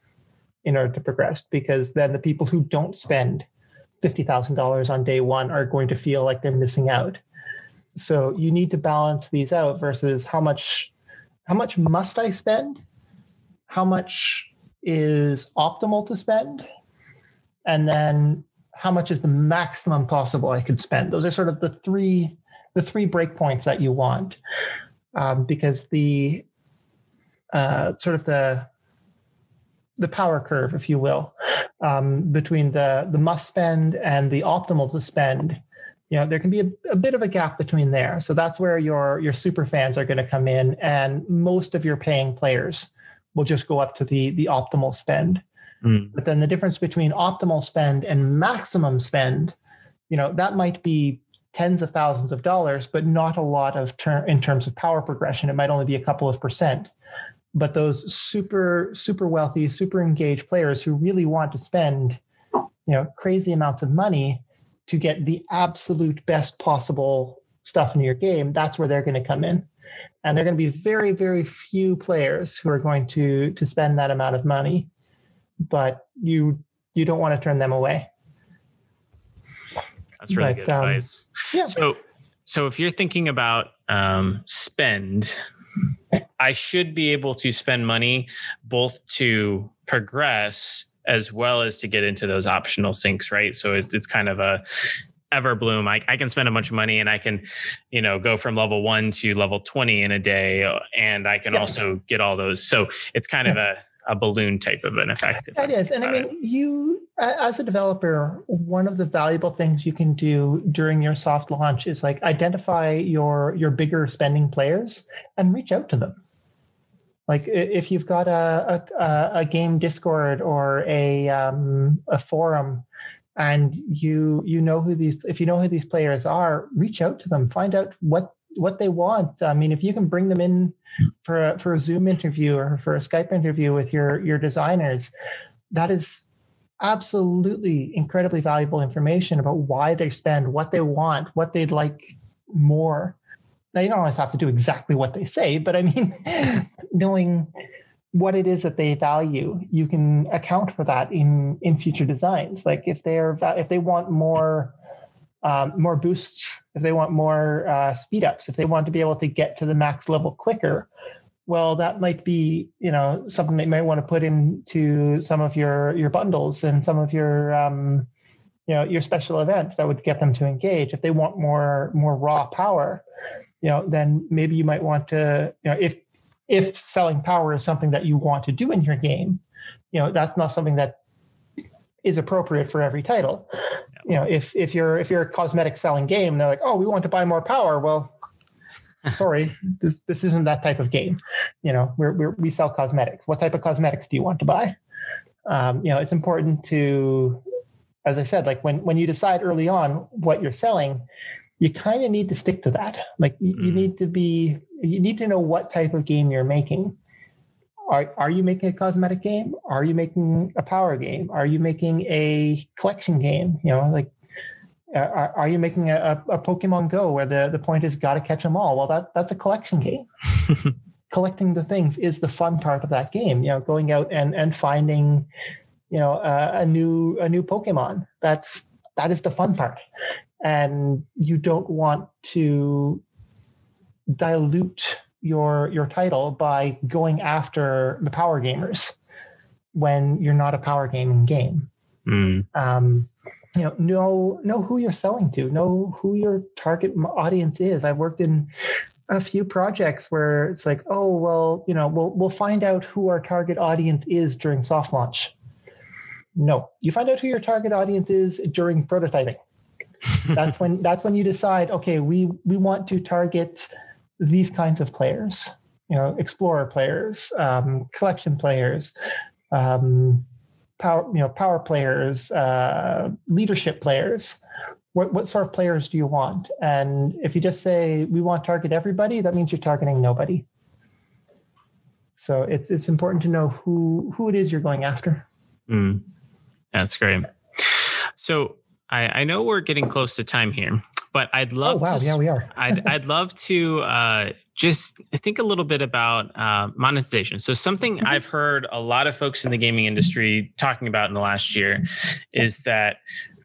Speaker 3: in order to progress, because then the people who don't spend fifty thousand dollars on day one are going to feel like they're missing out. So you need to balance these out versus how much how much must I spend? How much is optimal to spend? And then how much is the maximum possible I could spend? Those are sort of the three the three breakpoints that you want, um, because the uh, sort of the the power curve, if you will, um, between the the must spend and the optimal to spend. You know, there can be a, a bit of a gap between there. So that's where your your super fans are going to come in, and most of your paying players will just go up to the the optimal spend. Mm. But then the difference between optimal spend and maximum spend, you know, that might be tens of thousands of dollars, but not a lot of ter- in terms of power progression. It might only be a couple of percent. But those super, super wealthy, super engaged players who really want to spend, you know, crazy amounts of money to get the absolute best possible stuff in your game, that's where they're going to come in. And they're going to be very, very few players who are going to to spend that amount of money but you you don't want to turn them away.
Speaker 2: That's really but, good um, advice. Yeah. So so if you're thinking about um, spend, I should be able to spend money both to progress as well as to get into those optional sinks, right? So it, it's kind of a Everbloom. I, I can spend a bunch of money and I can, you know, go from level one to level 20 in a day. Uh, and I can yeah. also get all those. So it's kind yeah. of a a balloon type of an effect.
Speaker 3: That is, and I mean, it. you as a developer, one of the valuable things you can do during your soft launch is like identify your your bigger spending players and reach out to them. Like if you've got a a, a game Discord or a um, a forum and you you know who these if you know who these players are reach out to them find out what what they want. I mean, if you can bring them in for a, for a Zoom interview or for a Skype interview with your your designers, that is absolutely incredibly valuable information about why they spend, what they want, what they'd like more. Now you don't always have to do exactly what they say, but I mean, knowing what it is that they value, you can account for that in in future designs. Like if they're if they want more um, more boosts, if they want more uh, speed ups, if they want to be able to get to the max level quicker, well, that might be you know something you might want to put into some of your your bundles and some of your um, you know your special events that would get them to engage. If they want more more raw power, you know, then maybe you might want to you know if if selling power is something that you want to do in your game, you know that's not something that is appropriate for every title. You know, if if you're if you're a cosmetic selling game, they're like, oh, we want to buy more power. Well, sorry, this this isn't that type of game. You know, we're, we're we sell cosmetics. What type of cosmetics do you want to buy? Um, you know, it's important to, as I said, like when when you decide early on what you're selling, you kind of need to stick to that. Like you, mm. you need to be you need to know what type of game you're making are, are you making a cosmetic game? Are you making a power game? Are you making a collection game? You know, like, uh, are, are you making a, a, Pokemon Go where the, the point is got to catch them all? Well, that that's a collection game. Collecting the things is the fun part of that game. You know, going out and and finding, you know, uh, a new a new Pokemon. That's that is the fun part, and you don't want to dilute your your title by going after the power gamers when you're not a power gaming game. Mm. Um, you know, know know who you're selling to, know who your target audience is. I've worked in a few projects where it's like, oh well, you know, we'll we'll find out who our target audience is during soft launch. No, you find out who your target audience is during prototyping. that's when that's when you decide, okay, we we want to target these kinds of players, you know, explorer players, um, collection players, um, power, you know, power players, uh, leadership players. What, what sort of players do you want? And if you just say we want to target everybody, that means you're targeting nobody. So it's it's important to know who who it is you're going after.
Speaker 2: Mm, that's great. So I, I know we're getting close to time here, but I'd love.
Speaker 3: Oh wow!
Speaker 2: To,
Speaker 3: yeah, we are.
Speaker 2: I'd I'd love to uh, just think a little bit about uh, monetization. So something mm-hmm. I've heard a lot of folks in the gaming industry talking about in the last year is that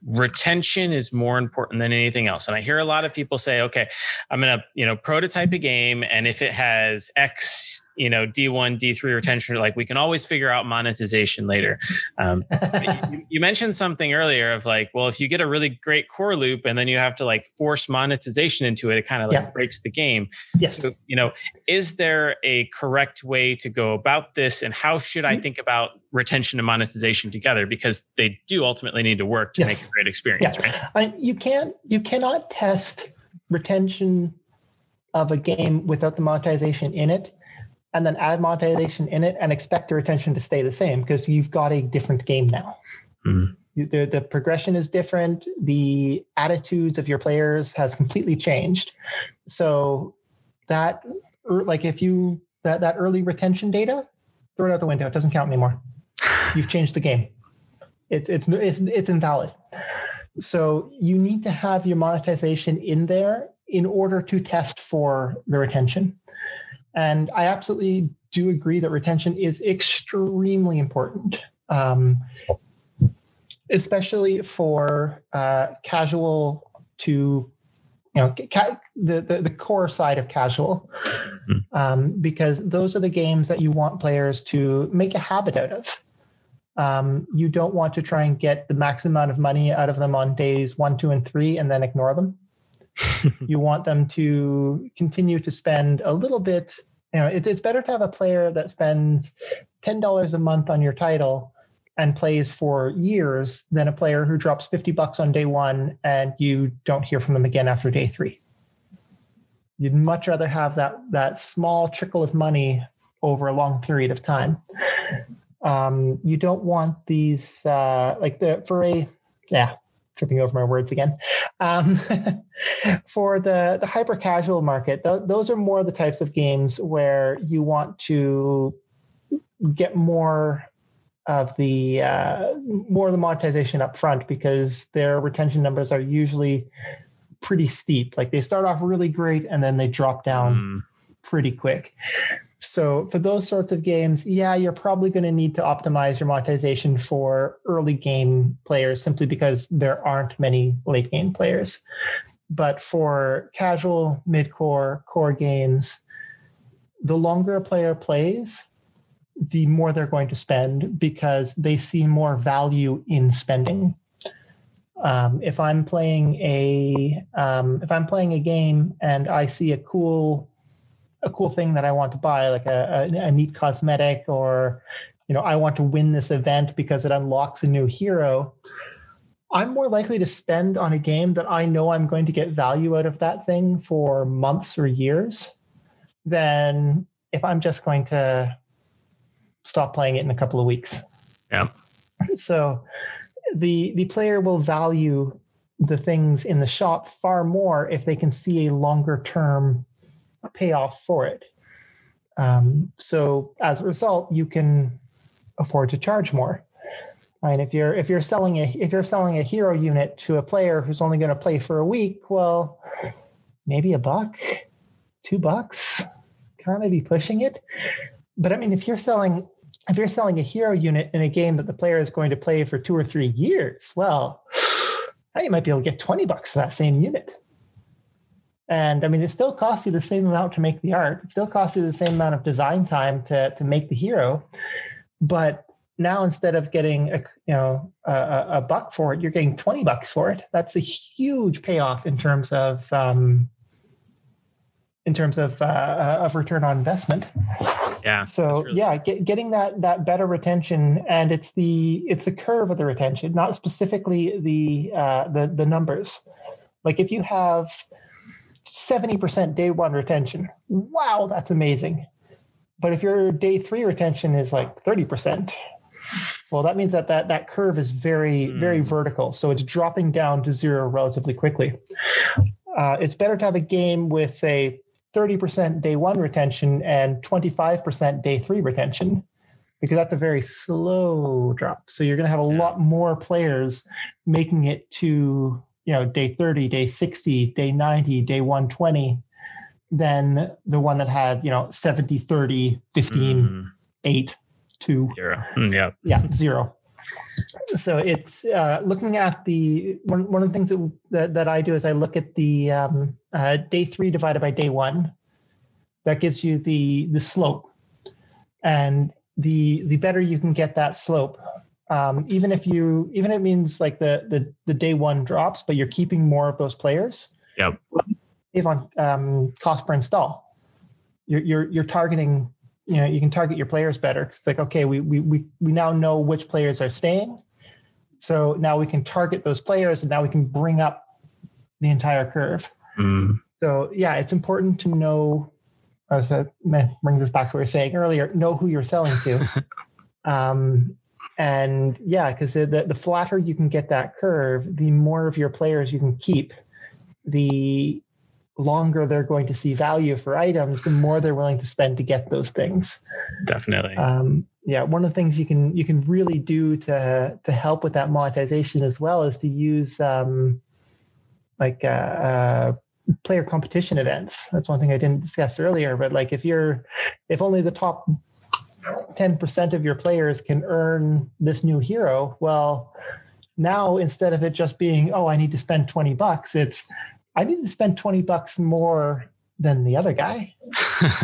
Speaker 2: retention is more important than anything else and i hear a lot of people say okay i'm going to you know prototype a game and if it has x you know d1 d3 retention like we can always figure out monetization later um, you, you, mentioned something earlier of like well if you get a really great core loop and then you have to like force monetization into it it kind of like yeah. breaks the game
Speaker 3: yes
Speaker 2: so you know is there a correct way to go about this and how should i mm-hmm. think about retention and monetization together because they do ultimately need to work to yes. make a great experience yeah.
Speaker 3: right I, you can't you cannot test retention of a game without the monetization in it and then add monetization in it and expect the retention to stay the same because you've got a different game now. Mm. The, the progression is different. The attitudes of your players has completely changed. So that, like if you, that, that early retention data, throw it out the window. It doesn't count anymore. You've changed the game. It's, it's, it's, it's invalid. So you need to have your monetization in there in order to test for the retention. And I absolutely do agree that retention is extremely important, um, especially for uh, casual to you know ca- the, the, the core side of casual hmm. um, because those are the games that you want players to make a habit out of um, you don't want to try and get the maximum amount of money out of them on days one two and three and then ignore them you want them to continue to spend a little bit you know it's, it's better to have a player that spends $10 a month on your title and plays for years than a player who drops 50 bucks on day one and you don't hear from them again after day three. You'd much rather have that that small trickle of money over a long period of time. Um, you don't want these uh, like the for a yeah tripping over my words again. Um, for the, the hyper casual market, th- those are more the types of games where you want to get more of the uh, more of the monetization up front because their retention numbers are usually pretty steep. Like they start off really great and then they drop down mm. pretty quick. So for those sorts of games, yeah, you're probably going to need to optimize your monetization for early game players simply because there aren't many late game players. But for casual, mid-core, core games, the longer a player plays, the more they're going to spend because they see more value in spending. Um, if I'm playing a um, if I'm playing a game and I see a cool a cool thing that I want to buy, like a, a, a neat cosmetic, or you know, I want to win this event because it unlocks a new hero. I'm more likely to spend on a game that I know I'm going to get value out of that thing for months or years than if I'm just going to stop playing it in a couple of weeks.
Speaker 2: Yeah.
Speaker 3: So the the player will value the things in the shop far more if they can see a longer term payoff for it. Um, so as a result, you can afford to charge more. And if you're if you're selling a if you're selling a hero unit to a player who's only going to play for a week, well, maybe a buck, two bucks, kind of be pushing it. But I mean, if you're selling if you're selling a hero unit in a game that the player is going to play for two or three years, well, you might be able to get 20 bucks for that same unit. And I mean, it still costs you the same amount to make the art. It still costs you the same amount of design time to, to make the hero. But now instead of getting a you know a, a, buck for it, you're getting 20 bucks for it. That's a huge payoff in terms of um, in terms of uh, uh of return on investment.
Speaker 2: Yeah.
Speaker 3: So really yeah, get, getting that that better retention, and it's the it's the curve of the retention, not specifically the uh, the the numbers. Like if you have 70% day one retention, wow, that's amazing. But if your day three retention is like 30%, well, that means that that, that curve is very, mm. very vertical. So it's dropping down to zero relatively quickly. Uh, it's better to have a game with, say, 30% day one retention and 25% day three retention because that's a very slow drop. So you're going to have a lot more players making it to, you know, day 30, day 60, day 90, day 120 than the one that had, you know, 70, 30, 15, mm. 8 two.
Speaker 2: Zero. Mm, yeah.
Speaker 3: Yeah, zero. So it's uh, looking at the one, one of the things that, that, that I do is I look at the um, uh, day three divided by day one. That gives you the the slope, and the the better you can get that slope, um, even if you even if it means like the the the day one drops, but you're keeping more of those players.
Speaker 2: Yep.
Speaker 3: If on um, cost per install, you're you're you're targeting you know you can target your players better it's like okay we, we we we now know which players are staying so now we can target those players and now we can bring up the entire curve
Speaker 2: mm.
Speaker 3: so yeah it's important to know as that brings us back to what we were saying earlier know who you're selling to um, and yeah because the, the flatter you can get that curve the more of your players you can keep the longer they're going to see value for items, the more they're willing to spend to get those things.
Speaker 2: Definitely.
Speaker 3: Um, yeah, one of the things you can you can really do to to help with that monetization as well is to use um, like uh, uh, player competition events. That's one thing I didn't discuss earlier. But like if you're if only the top 10% of your players can earn this new hero, well, now instead of it just being, oh, I need to spend 20 bucks, it's I need to spend 20 bucks more than the other guy.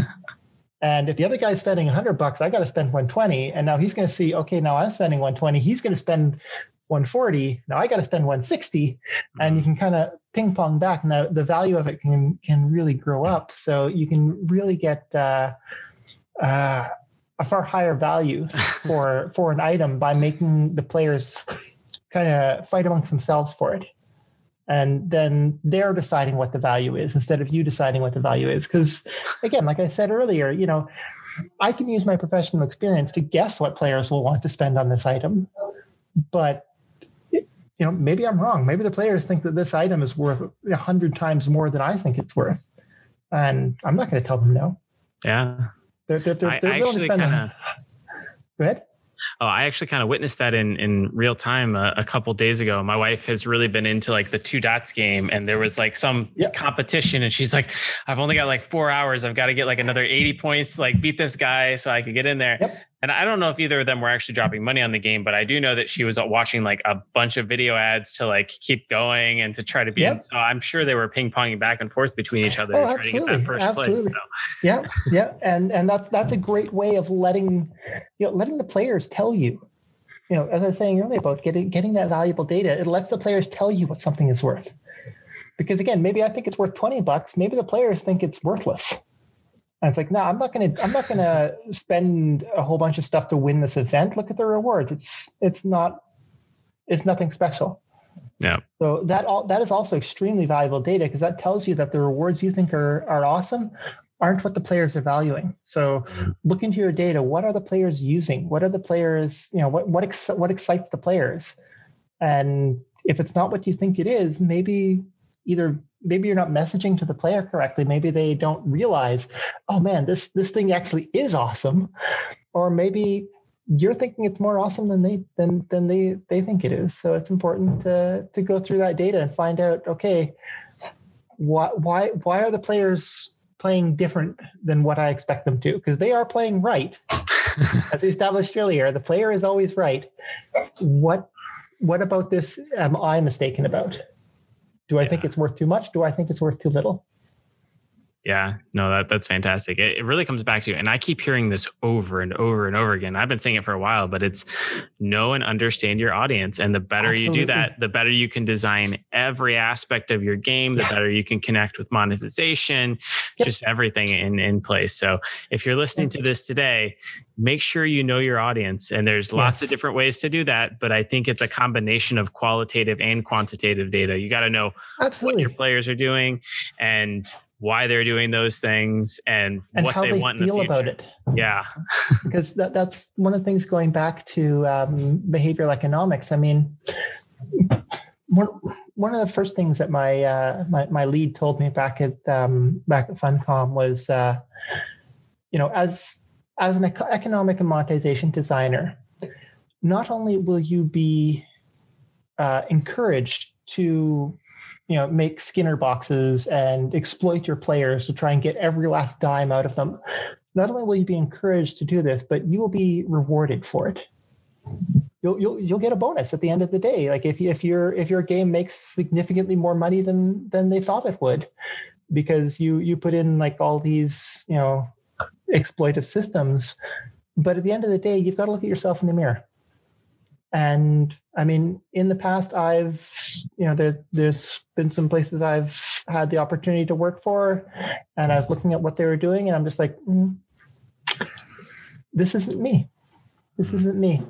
Speaker 3: and if the other guy's spending 100 bucks, I got to spend 120. And now he's going to see, okay, now I'm spending 120. He's going to spend 140. Now I got to spend 160. Mm-hmm. And you can kind of ping pong back. Now the value of it can can really grow up. So you can really get uh, uh, a far higher value for for an item by making the players kind of fight amongst themselves for it. And then they're deciding what the value is instead of you deciding what the value is. Because again like i said earlier you know i can use my professional experience to guess what players will want to spend on this item. But you know maybe i'm wrong. Maybe the players think that this item is worth a hundred times more than i think it's worth. And i'm not going to tell them no.
Speaker 2: Yeah
Speaker 3: they're, they're, they're,
Speaker 2: I actually kind of
Speaker 3: go ahead
Speaker 2: Oh, I actually kind of witnessed that in in real time a, a, couple days ago. My wife has really been into like the two dots game, and there was like some yep. competition, and she's like, "I've only got like four hours. I've got to get like another eighty points, like beat this guy, so I could get in there." Yep and I don't know if either of them were actually dropping money on the game, but I do know that she was uh, watching like a bunch of video ads to like keep going and to try to be. Yep. In, so I'm sure they were ping ponging back and forth between each other
Speaker 3: oh, to try to get that first absolutely. place. So. Yeah, yeah, and and that's that's a great way of letting you know letting the players tell you. You know, as I was saying earlier about getting getting that valuable data, it lets the players tell you what something is worth. Because again, maybe I think it's worth twenty bucks. Maybe the players think it's worthless and it's like, no, I'm not gonna I'm not gonna spend a whole bunch of stuff to win this event. Look at the rewards. It's it's not it's nothing special.
Speaker 2: Yeah.
Speaker 3: So that all that is also extremely valuable data because that tells you that the rewards you think are are awesome aren't what the players are valuing. So look into your data. What are the players using? What are the players, you know, what what ex- what excites the players? And if it's not what you think it is, maybe either maybe you're not messaging to the player correctly. Maybe they don't realize oh man this this thing actually is awesome. Or maybe you're thinking it's more awesome than they than than they they think it is. So it's important to to go through that data and find out okay why why why are the players playing different than what i expect them to? Because they are playing right. As we established earlier the player is always right. What what about this am i mistaken about do I yeah. think it's worth too much? Do I think it's worth too little?
Speaker 2: Yeah, no, that that's fantastic. It, it, really comes back to, and I keep hearing this over and over and over again. I've been saying it for a while, but it's know and understand your audience, and the better Absolutely. you do that, the better you can design every aspect of your game. The yeah. better you can connect with monetization, yep. just everything in in place. So, if you're listening to this today, make sure you know your audience, and there's lots yes. of different ways to do that. But I think it's a combination of qualitative and quantitative data. You got to know Absolutely. what your players are doing and why they're doing those things and, and what they, they, want in the future. about it. Yeah.
Speaker 3: because that, that's one of the things going back to um, behavioral economics. I mean, one, one of the first things that my, uh, my, my lead told me back at, um, back at Funcom was, uh, you know, as, as an economic and monetization designer, not only will you be uh, encouraged to you know make skinner boxes and exploit your players to try and get every last dime out of them. Not only will you be encouraged to do this but you will be rewarded for it. You'll you'll you'll get a bonus at the end of the day. Like if if your if your game makes significantly more money than than they thought it would because you you put in like all these you know exploitive systems. But at the end of the day you've got to look at yourself in the mirror and I mean, in the past, I've, you know, there, there's been some places I've had the opportunity to work for, and I was looking at what they were doing, and I'm just like, mm, this isn't me. This isn't me.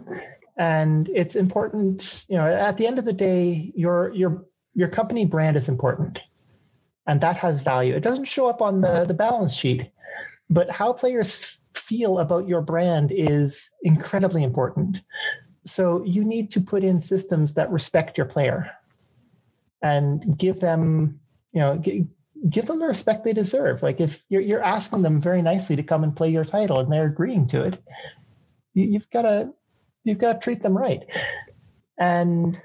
Speaker 3: And it's important, you know, at the end of the day, your your your company brand is important, and that has value. It doesn't show up on the the balance sheet, but how players feel about your brand is incredibly important so you need to put in systems that respect your player and give them, you know, g- give them the respect they deserve. Like if you're, you're asking them very nicely to come and play your title and they're agreeing to it, you, you've got to you've got to treat them right. And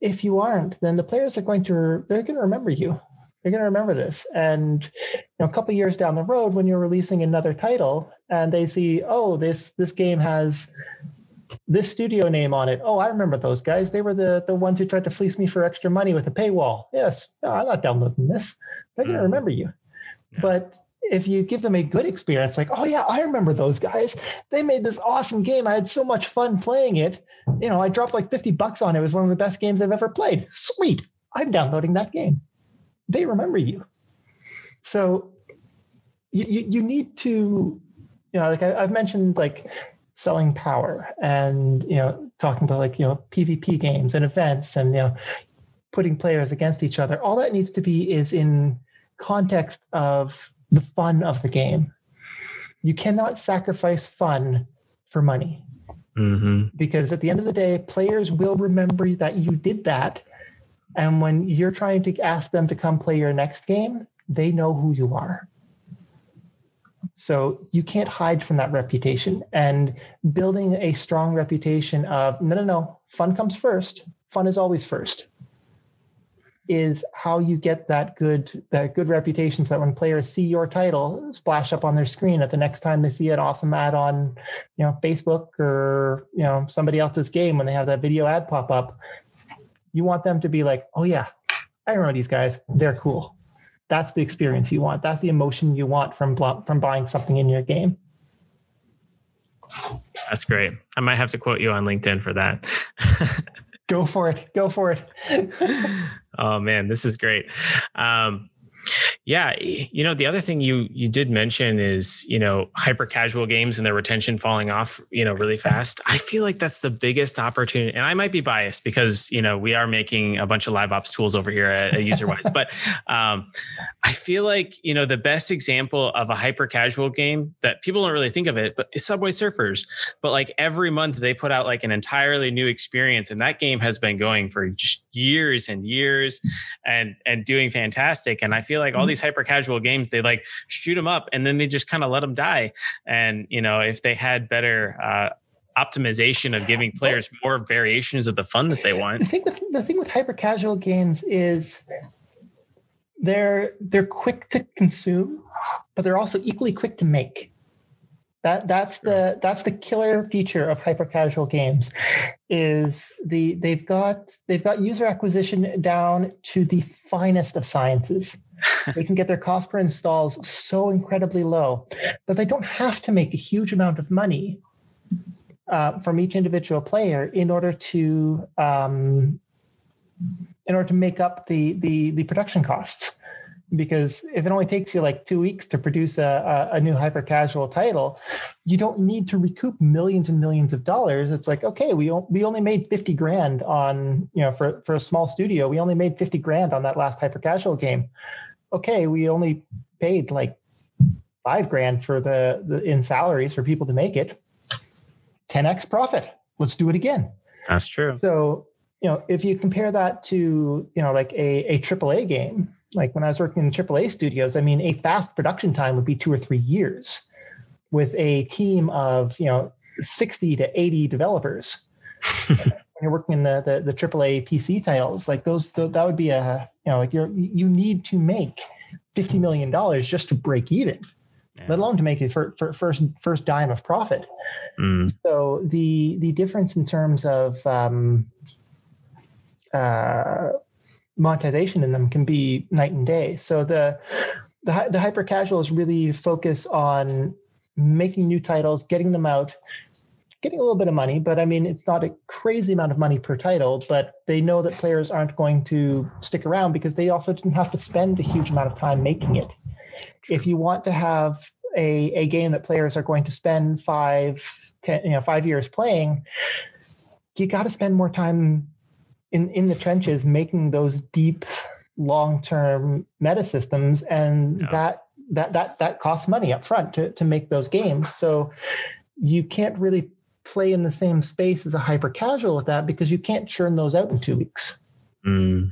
Speaker 3: if you aren't, then the players are going to they're going to remember you. They're going to remember this. And you know, a couple years down the road, when you're releasing another title, and they see, oh, this this game has this studio name on it. Oh, I remember those guys. They were the the ones who tried to fleece me for extra money with a paywall. Yes, no, I'm not downloading this. They're gonna mm. remember you. Yeah. But if you give them a good experience, like, oh yeah, I remember those guys. They made this awesome game. I had so much fun playing it. You know, I dropped like 50 bucks on it. It was one of the best games I've ever played. Sweet. I'm downloading that game. They remember you. So you, you, you need to, you know, like I, I've mentioned like selling power and you know talking about like you know pvp games and events and you know putting players against each other. All that needs to be is in context of the fun of the game. You cannot sacrifice fun for money. Mm-hmm. because at the end of the day players will remember that you did that. And when you're trying to ask them to come play your next game they know who you are so you can't hide from that reputation. And building a strong reputation of no, no, no, fun comes first. Fun is always first. Is how you get that good that good reputation so that when players see your title splash up on their screen at the next time they see an awesome ad on you know Facebook or you know somebody else's game when they have that video ad pop up, you want them to be like, oh yeah, I remember these guys. They're cool that's the experience you want. That's the emotion you want from from buying something in your game.
Speaker 2: That's great. I might have to quote you on LinkedIn for that.
Speaker 3: Go for it. Go for it.
Speaker 2: oh man, this is great. Um, Yeah, you know the other thing you you did mention is you know hyper casual games and their retention falling off you know really fast. I feel like that's the biggest opportunity, and I might be biased because you know we are making a bunch of live ops tools over here at, at UserWise, but um, I feel like you know the best example of a hyper casual game that people don't really think of it, but is Subway Surfers. But like every month they put out like an entirely new experience, and that game has been going for years and years, and and doing fantastic. And I feel like all these these hyper casual games, they like shoot them up and then they just kind of let them die. And you know, if they had better uh, optimization of giving players more variations of the fun that they want.
Speaker 3: The thing with the thing with hyper casual games is they're they're quick to consume, but they're also equally quick to make. That that's the that's the killer feature of hyper casual games, is the they've got they've got user acquisition down to the finest of sciences. they can get their cost per installs so incredibly low that they don't have to make a huge amount of money uh, from each individual player in order to um, in order to make up the the the production costs because if it only takes you like two weeks to produce a, a, new hyper casual title, you don't need to recoup millions and millions of dollars. It's like, okay, we, we only made 50 grand on, you know, for, for a small studio, we only made 50 grand on that last hyper casual game. Okay, we only paid like five grand for the, the in salaries for people to make it. 10x profit. Let's do it again.
Speaker 2: That's true.
Speaker 3: So, you know, if you compare that to, you know, like a, a AAA game, like when I was working in AAA studios, I mean, a fast production time would be two or three years with a team of, you know, 60 to 80 developers. when you're working in the, the, the AAA PC titles, like those, the, that would be a, you know, like you're, you need to make $50 million just to break even, yeah. let alone to make it for, for first, first dime of profit. Mm. So the, the difference in terms of, um, uh, monetization in them can be night and day. So the the, the hyper casuals really focus on making new titles, getting them out, getting a little bit of money, but I mean it's not a crazy amount of money per title, but they know that players aren't going to stick around because they also didn't have to spend a huge amount of time making it. If you want to have a, a game that players are going to spend five, ten, you know, five years playing, you got to spend more time in in the trenches making those deep long-term meta systems and yeah. that that that that costs money up front to, to make those games so you can't really play in the same space as a hyper casual with that because you can't churn those out in two weeks mm.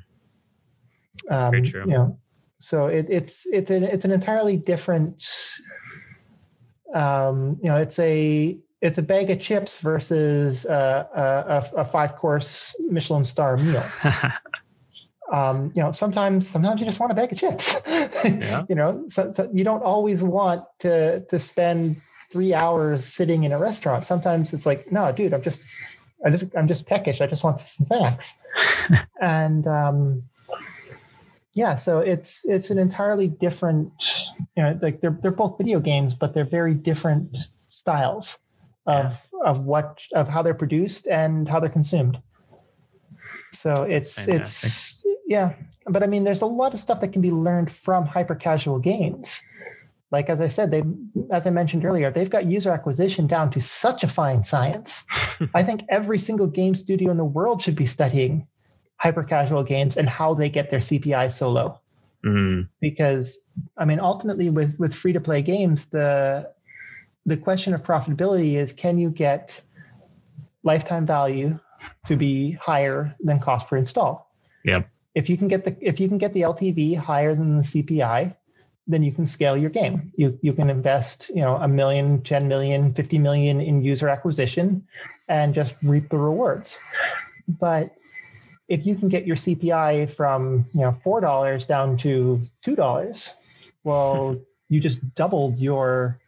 Speaker 3: um, Very true. you know so it, it's it's an it's an entirely different um, you know it's a it's a bag of chips versus uh, a, a, five course Michelin star meal. um, you know, sometimes sometimes you just want a bag of chips. Yeah. you know, so, so, you don't always want to to spend three hours sitting in a restaurant. Sometimes it's like, no, dude, I'm just I just I'm just peckish. I just want some snacks. and um, yeah, so it's it's an entirely different, you know, like they're they're both video games, but they're very different styles of yeah. of what of how they're produced and how they're consumed. So it's it's yeah, but I mean, there's a lot of stuff that can be learned from hyper casual games. Like as I said, they as I mentioned earlier, they've got user acquisition down to such a fine science. I think every single game studio in the world should be studying hyper casual games and how they get their CPI so low. Mm-hmm. Because I mean, ultimately, with with free to play games, the the question of profitability is can you get lifetime value to be higher than cost per install?
Speaker 2: Yep.
Speaker 3: If you can get the if you can get the LTV higher than the CPI, then you can scale your game. You you can invest, you know, a million, 10 million, 50 million in user acquisition and just reap the rewards. But if you can get your CPI from, you know, $4 down to $2, well, you just doubled your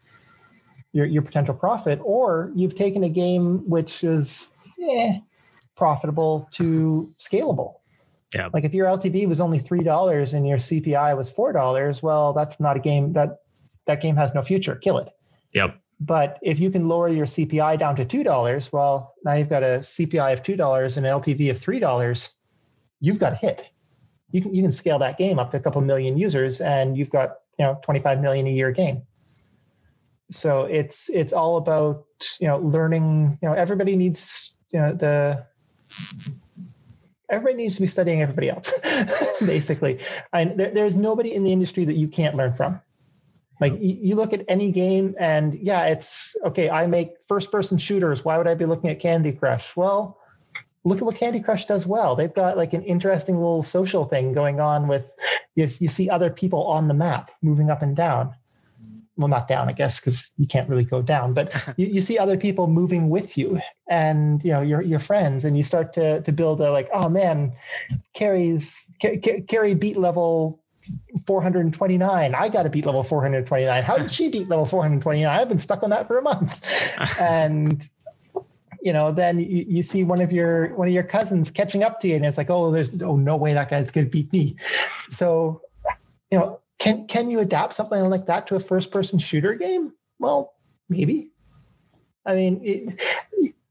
Speaker 3: your, your potential profit, or you've taken a game which is eh, profitable to scalable.
Speaker 2: Yeah.
Speaker 3: Like if your LTV was only three dollars and your CPI was four dollars, well, that's not a game that that game has no future. Kill it.
Speaker 2: Yep.
Speaker 3: But if you can lower your CPI down to two dollars, well, now you've got a CPI of two dollars and an LTV of three dollars. You've got a hit. you can you can scale that game up to a couple million users, and you've got you know 25 million a year game. So it's it's all about you know learning. You know, everybody needs you know the everybody needs to be studying everybody else, basically. And there, there's nobody in the industry that you can't learn from. Like you, you look at any game, and yeah, it's okay. I make first-person shooters. Why would I be looking at Candy Crush? Well, look at what Candy Crush does well. They've got like an interesting little social thing going on with you, you see other people on the map moving up and down well not down i guess because you can't really go down but you, you, see other people moving with you and you know your your friends and you start to to build a like oh man carrie's carrie beat level 429 i got to beat level 429 how did she beat level 429 i've been stuck on that for a month. And you know then you, you see one of your one of your cousins catching up to you and it's like oh there's oh no way that guy's gonna beat me. So you know can can you adapt something like that to a first person shooter game? Well, maybe. I mean, it,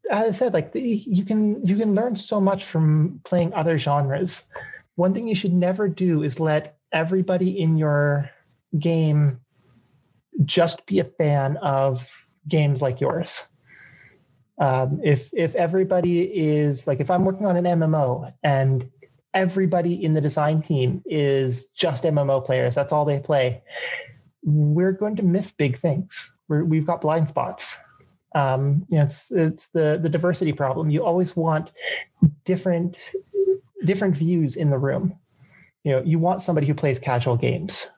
Speaker 3: as I said, like the, you can you can learn so much from playing other genres. One thing you should never do is let everybody in your game just be a fan of games like yours. Um, if if everybody is like if I'm working on an MMO and everybody in the design team is just MMO players. That's all they play. We're going to miss big things. we have got blind spots. Um, you know, it's it's the the diversity problem. You always want different different views in the room. You know, you want somebody who plays casual games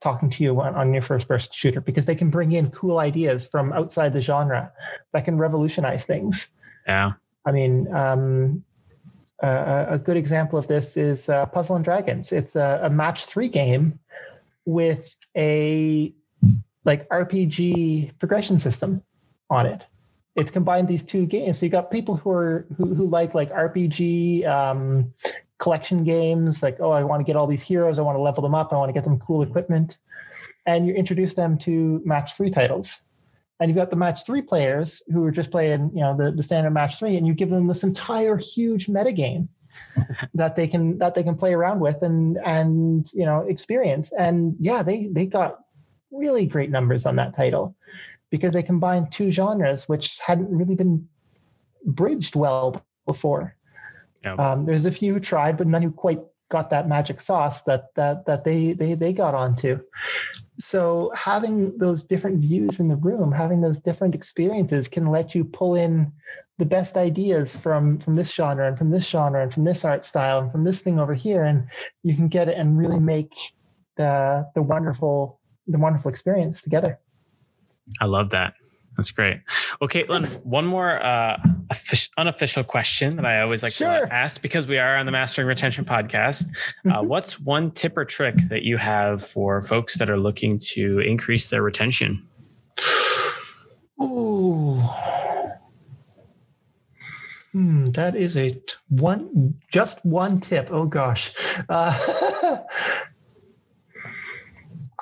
Speaker 3: talking to you on, on your first person shooter because they can bring in cool ideas from outside the genre that can revolutionize things.
Speaker 2: Yeah.
Speaker 3: I mean, um, a good example of this is uh, Puzzle and Dragons. It's a, a, match three game with a like RPG progression system on it. It's combined these two games. So you got people who are who, who like like RPG um, collection games, like oh, I want to get all these heroes, I want to level them up, I want to get them cool equipment, and you introduce them to match three titles and you've got the match three players who are just playing, you know, the, the standard match three, and you give them this entire huge meta game that they can that they can play around with and and you know experience. And yeah, they they got really great numbers on that title because they combined two genres which hadn't really been bridged well before. Yep. Um, there's a few who tried, but none who quite got that magic sauce that that that they they they got onto. So having those different views in the room having those different experiences can let you pull in the best ideas from from this genre and from this genre and from this art style and from this thing over here. And you can get it and really make the the wonderful the wonderful experience together.
Speaker 2: I love that that's great. Well, Caitlin, one more uh, unofficial question that I always like sure. to ask because we are on the Mastering Retention podcast. Uh, mm-hmm. what's one tip or trick that you have for folks that are looking to increase their retention?
Speaker 3: Ooh. Hmm, that is a t- one, just one tip. Oh gosh. Uh,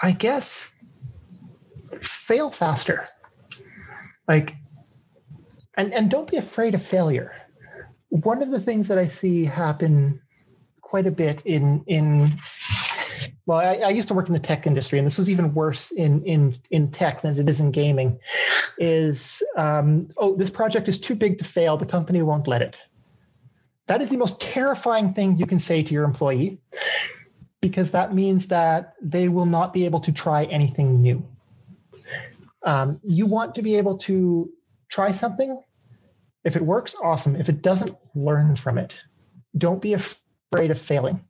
Speaker 3: I guess fail faster like and and don't be afraid of failure. One of the things that i see happen quite a bit in in well I, I, used to work in the tech industry and this is even worse in in in tech than it is in gaming is um, oh this project is too big to fail. The company won't let it. That is the most terrifying thing you can say to your employee because that means that they will not be able to try anything new um, you want to be able to try something. If it works, awesome. If it doesn't, learn from it. Don't be afraid of failing.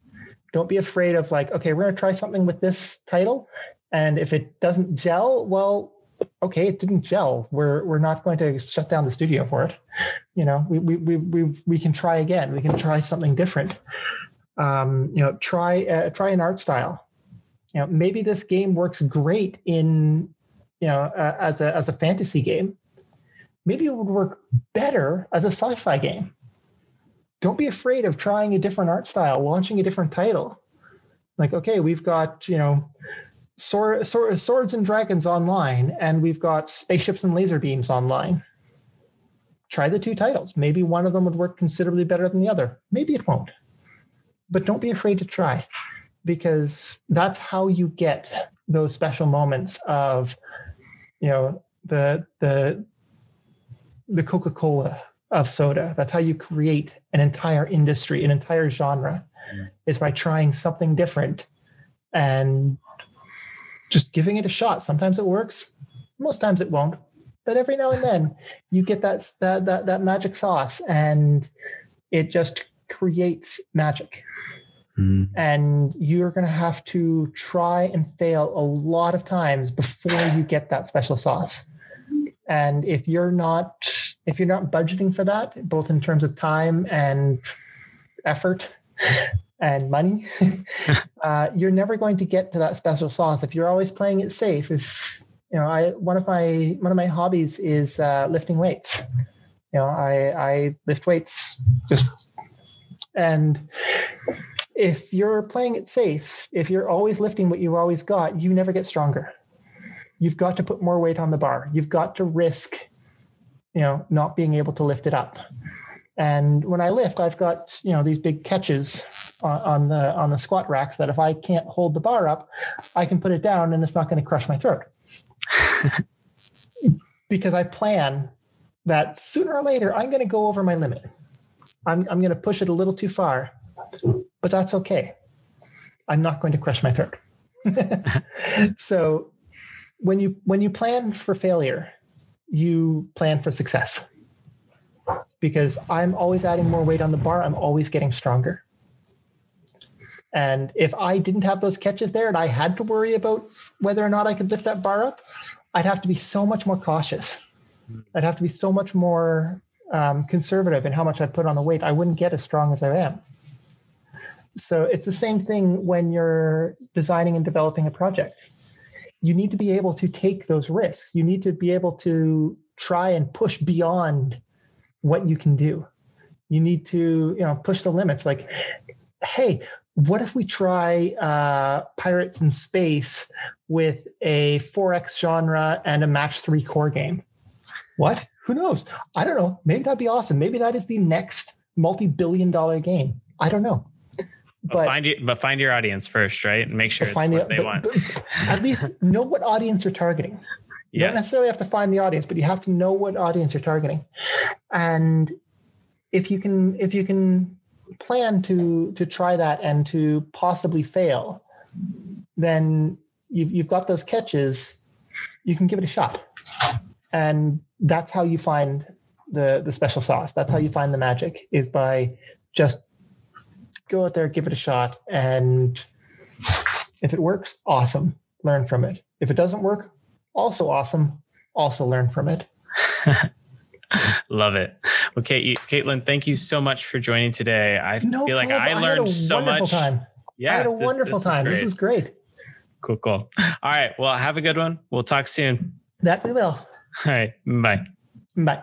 Speaker 3: Don't be afraid of like, okay, we're going to try something with this title. And if it doesn't gel, well, okay, it didn't gel. We're we're not going to shut down the studio for it. You know, we we we we, we can try again. We can try something different. Um, you know, try uh, try an art style. You know, maybe this game works great in you know, uh, as a as a fantasy game, maybe it would work better as a sci-fi game. Don't be afraid of trying a different art style, launching a different title. Like, okay, we've got you know, sword, sword, swords and dragons online, and we've got spaceships and laser beams online. Try the two titles. Maybe one of them would work considerably better than the other. Maybe it won't. but don't be afraid to try because that's how you get those special moments of you know the the the coca-cola of soda. That's how you create an entire industry an entire genre mm. is by trying something different and just giving it a shot. Sometimes it works most times it won't but every now and then you get that that that, that magic sauce and it just creates magic Mm. And you're going to have to try and fail a lot of times before you get that special sauce. And if you're not if you're not budgeting for that, both in terms of time and effort and money, uh, you're never going to get to that special sauce if you're always playing it safe. If you know, I one of my one of my hobbies is uh, lifting weights. You know, I I lift weights just and if you're playing it safe, if you're always lifting what you've always got, you never get stronger. You've got to put more weight on the bar. You've got to risk, you know, not being able to lift it up. And when I lift, I've got you know these big catches on, on the on the squat racks that if I can't hold the bar up, I can put it down and it's not going to crush my throat. because I plan that sooner or later I'm going to go over my limit. I'm I'm going to push it a little too far but that's okay. I'm not going to crush my throat. so when you when you plan for failure, you plan for success. Because I'm always adding more weight on the bar, I'm always getting stronger. And if I didn't have those catches there and I had to worry about whether or not I could lift that bar up, I'd have to be so much more cautious. I'd have to be so much more um, conservative in how much I put on the weight. I wouldn't get as strong as I am. So it's the same thing when you're designing and developing a project. You need to be able to take those risks. You need to be able to try and push beyond what you can do. You need to, you know, push the limits. Like, hey, what if we try uh, Pirates in Space with a 4X genre and a match three core game? What? Who knows? I don't know. Maybe that'd be awesome. Maybe that is the next multi billion dollar game. I don't know.
Speaker 2: But, but, find you, but find your audience first, right? And make sure it's what the, they but, want.
Speaker 3: at least know what audience you're targeting. You yes. don't necessarily have to find the audience, but you have to know what audience you're targeting. And if you can, if you can plan to to try that and to possibly fail, then you've you've got those catches. You can give it a shot, and that's how you find the the special sauce. That's how you find the magic is by just go out there, give it a shot. And if it works, awesome. Learn from it. If it doesn't work, also awesome. Also learn from it.
Speaker 2: Love it. Well, Kate, Caitlin, thank you so much for joining today. I no feel like I learned I so much.
Speaker 3: Time. Yeah, I had a this, wonderful this time. This is great.
Speaker 2: Cool, cool. All right. Well, have a good one. We'll talk soon.
Speaker 3: That we will.
Speaker 2: All right. Bye.
Speaker 3: Bye.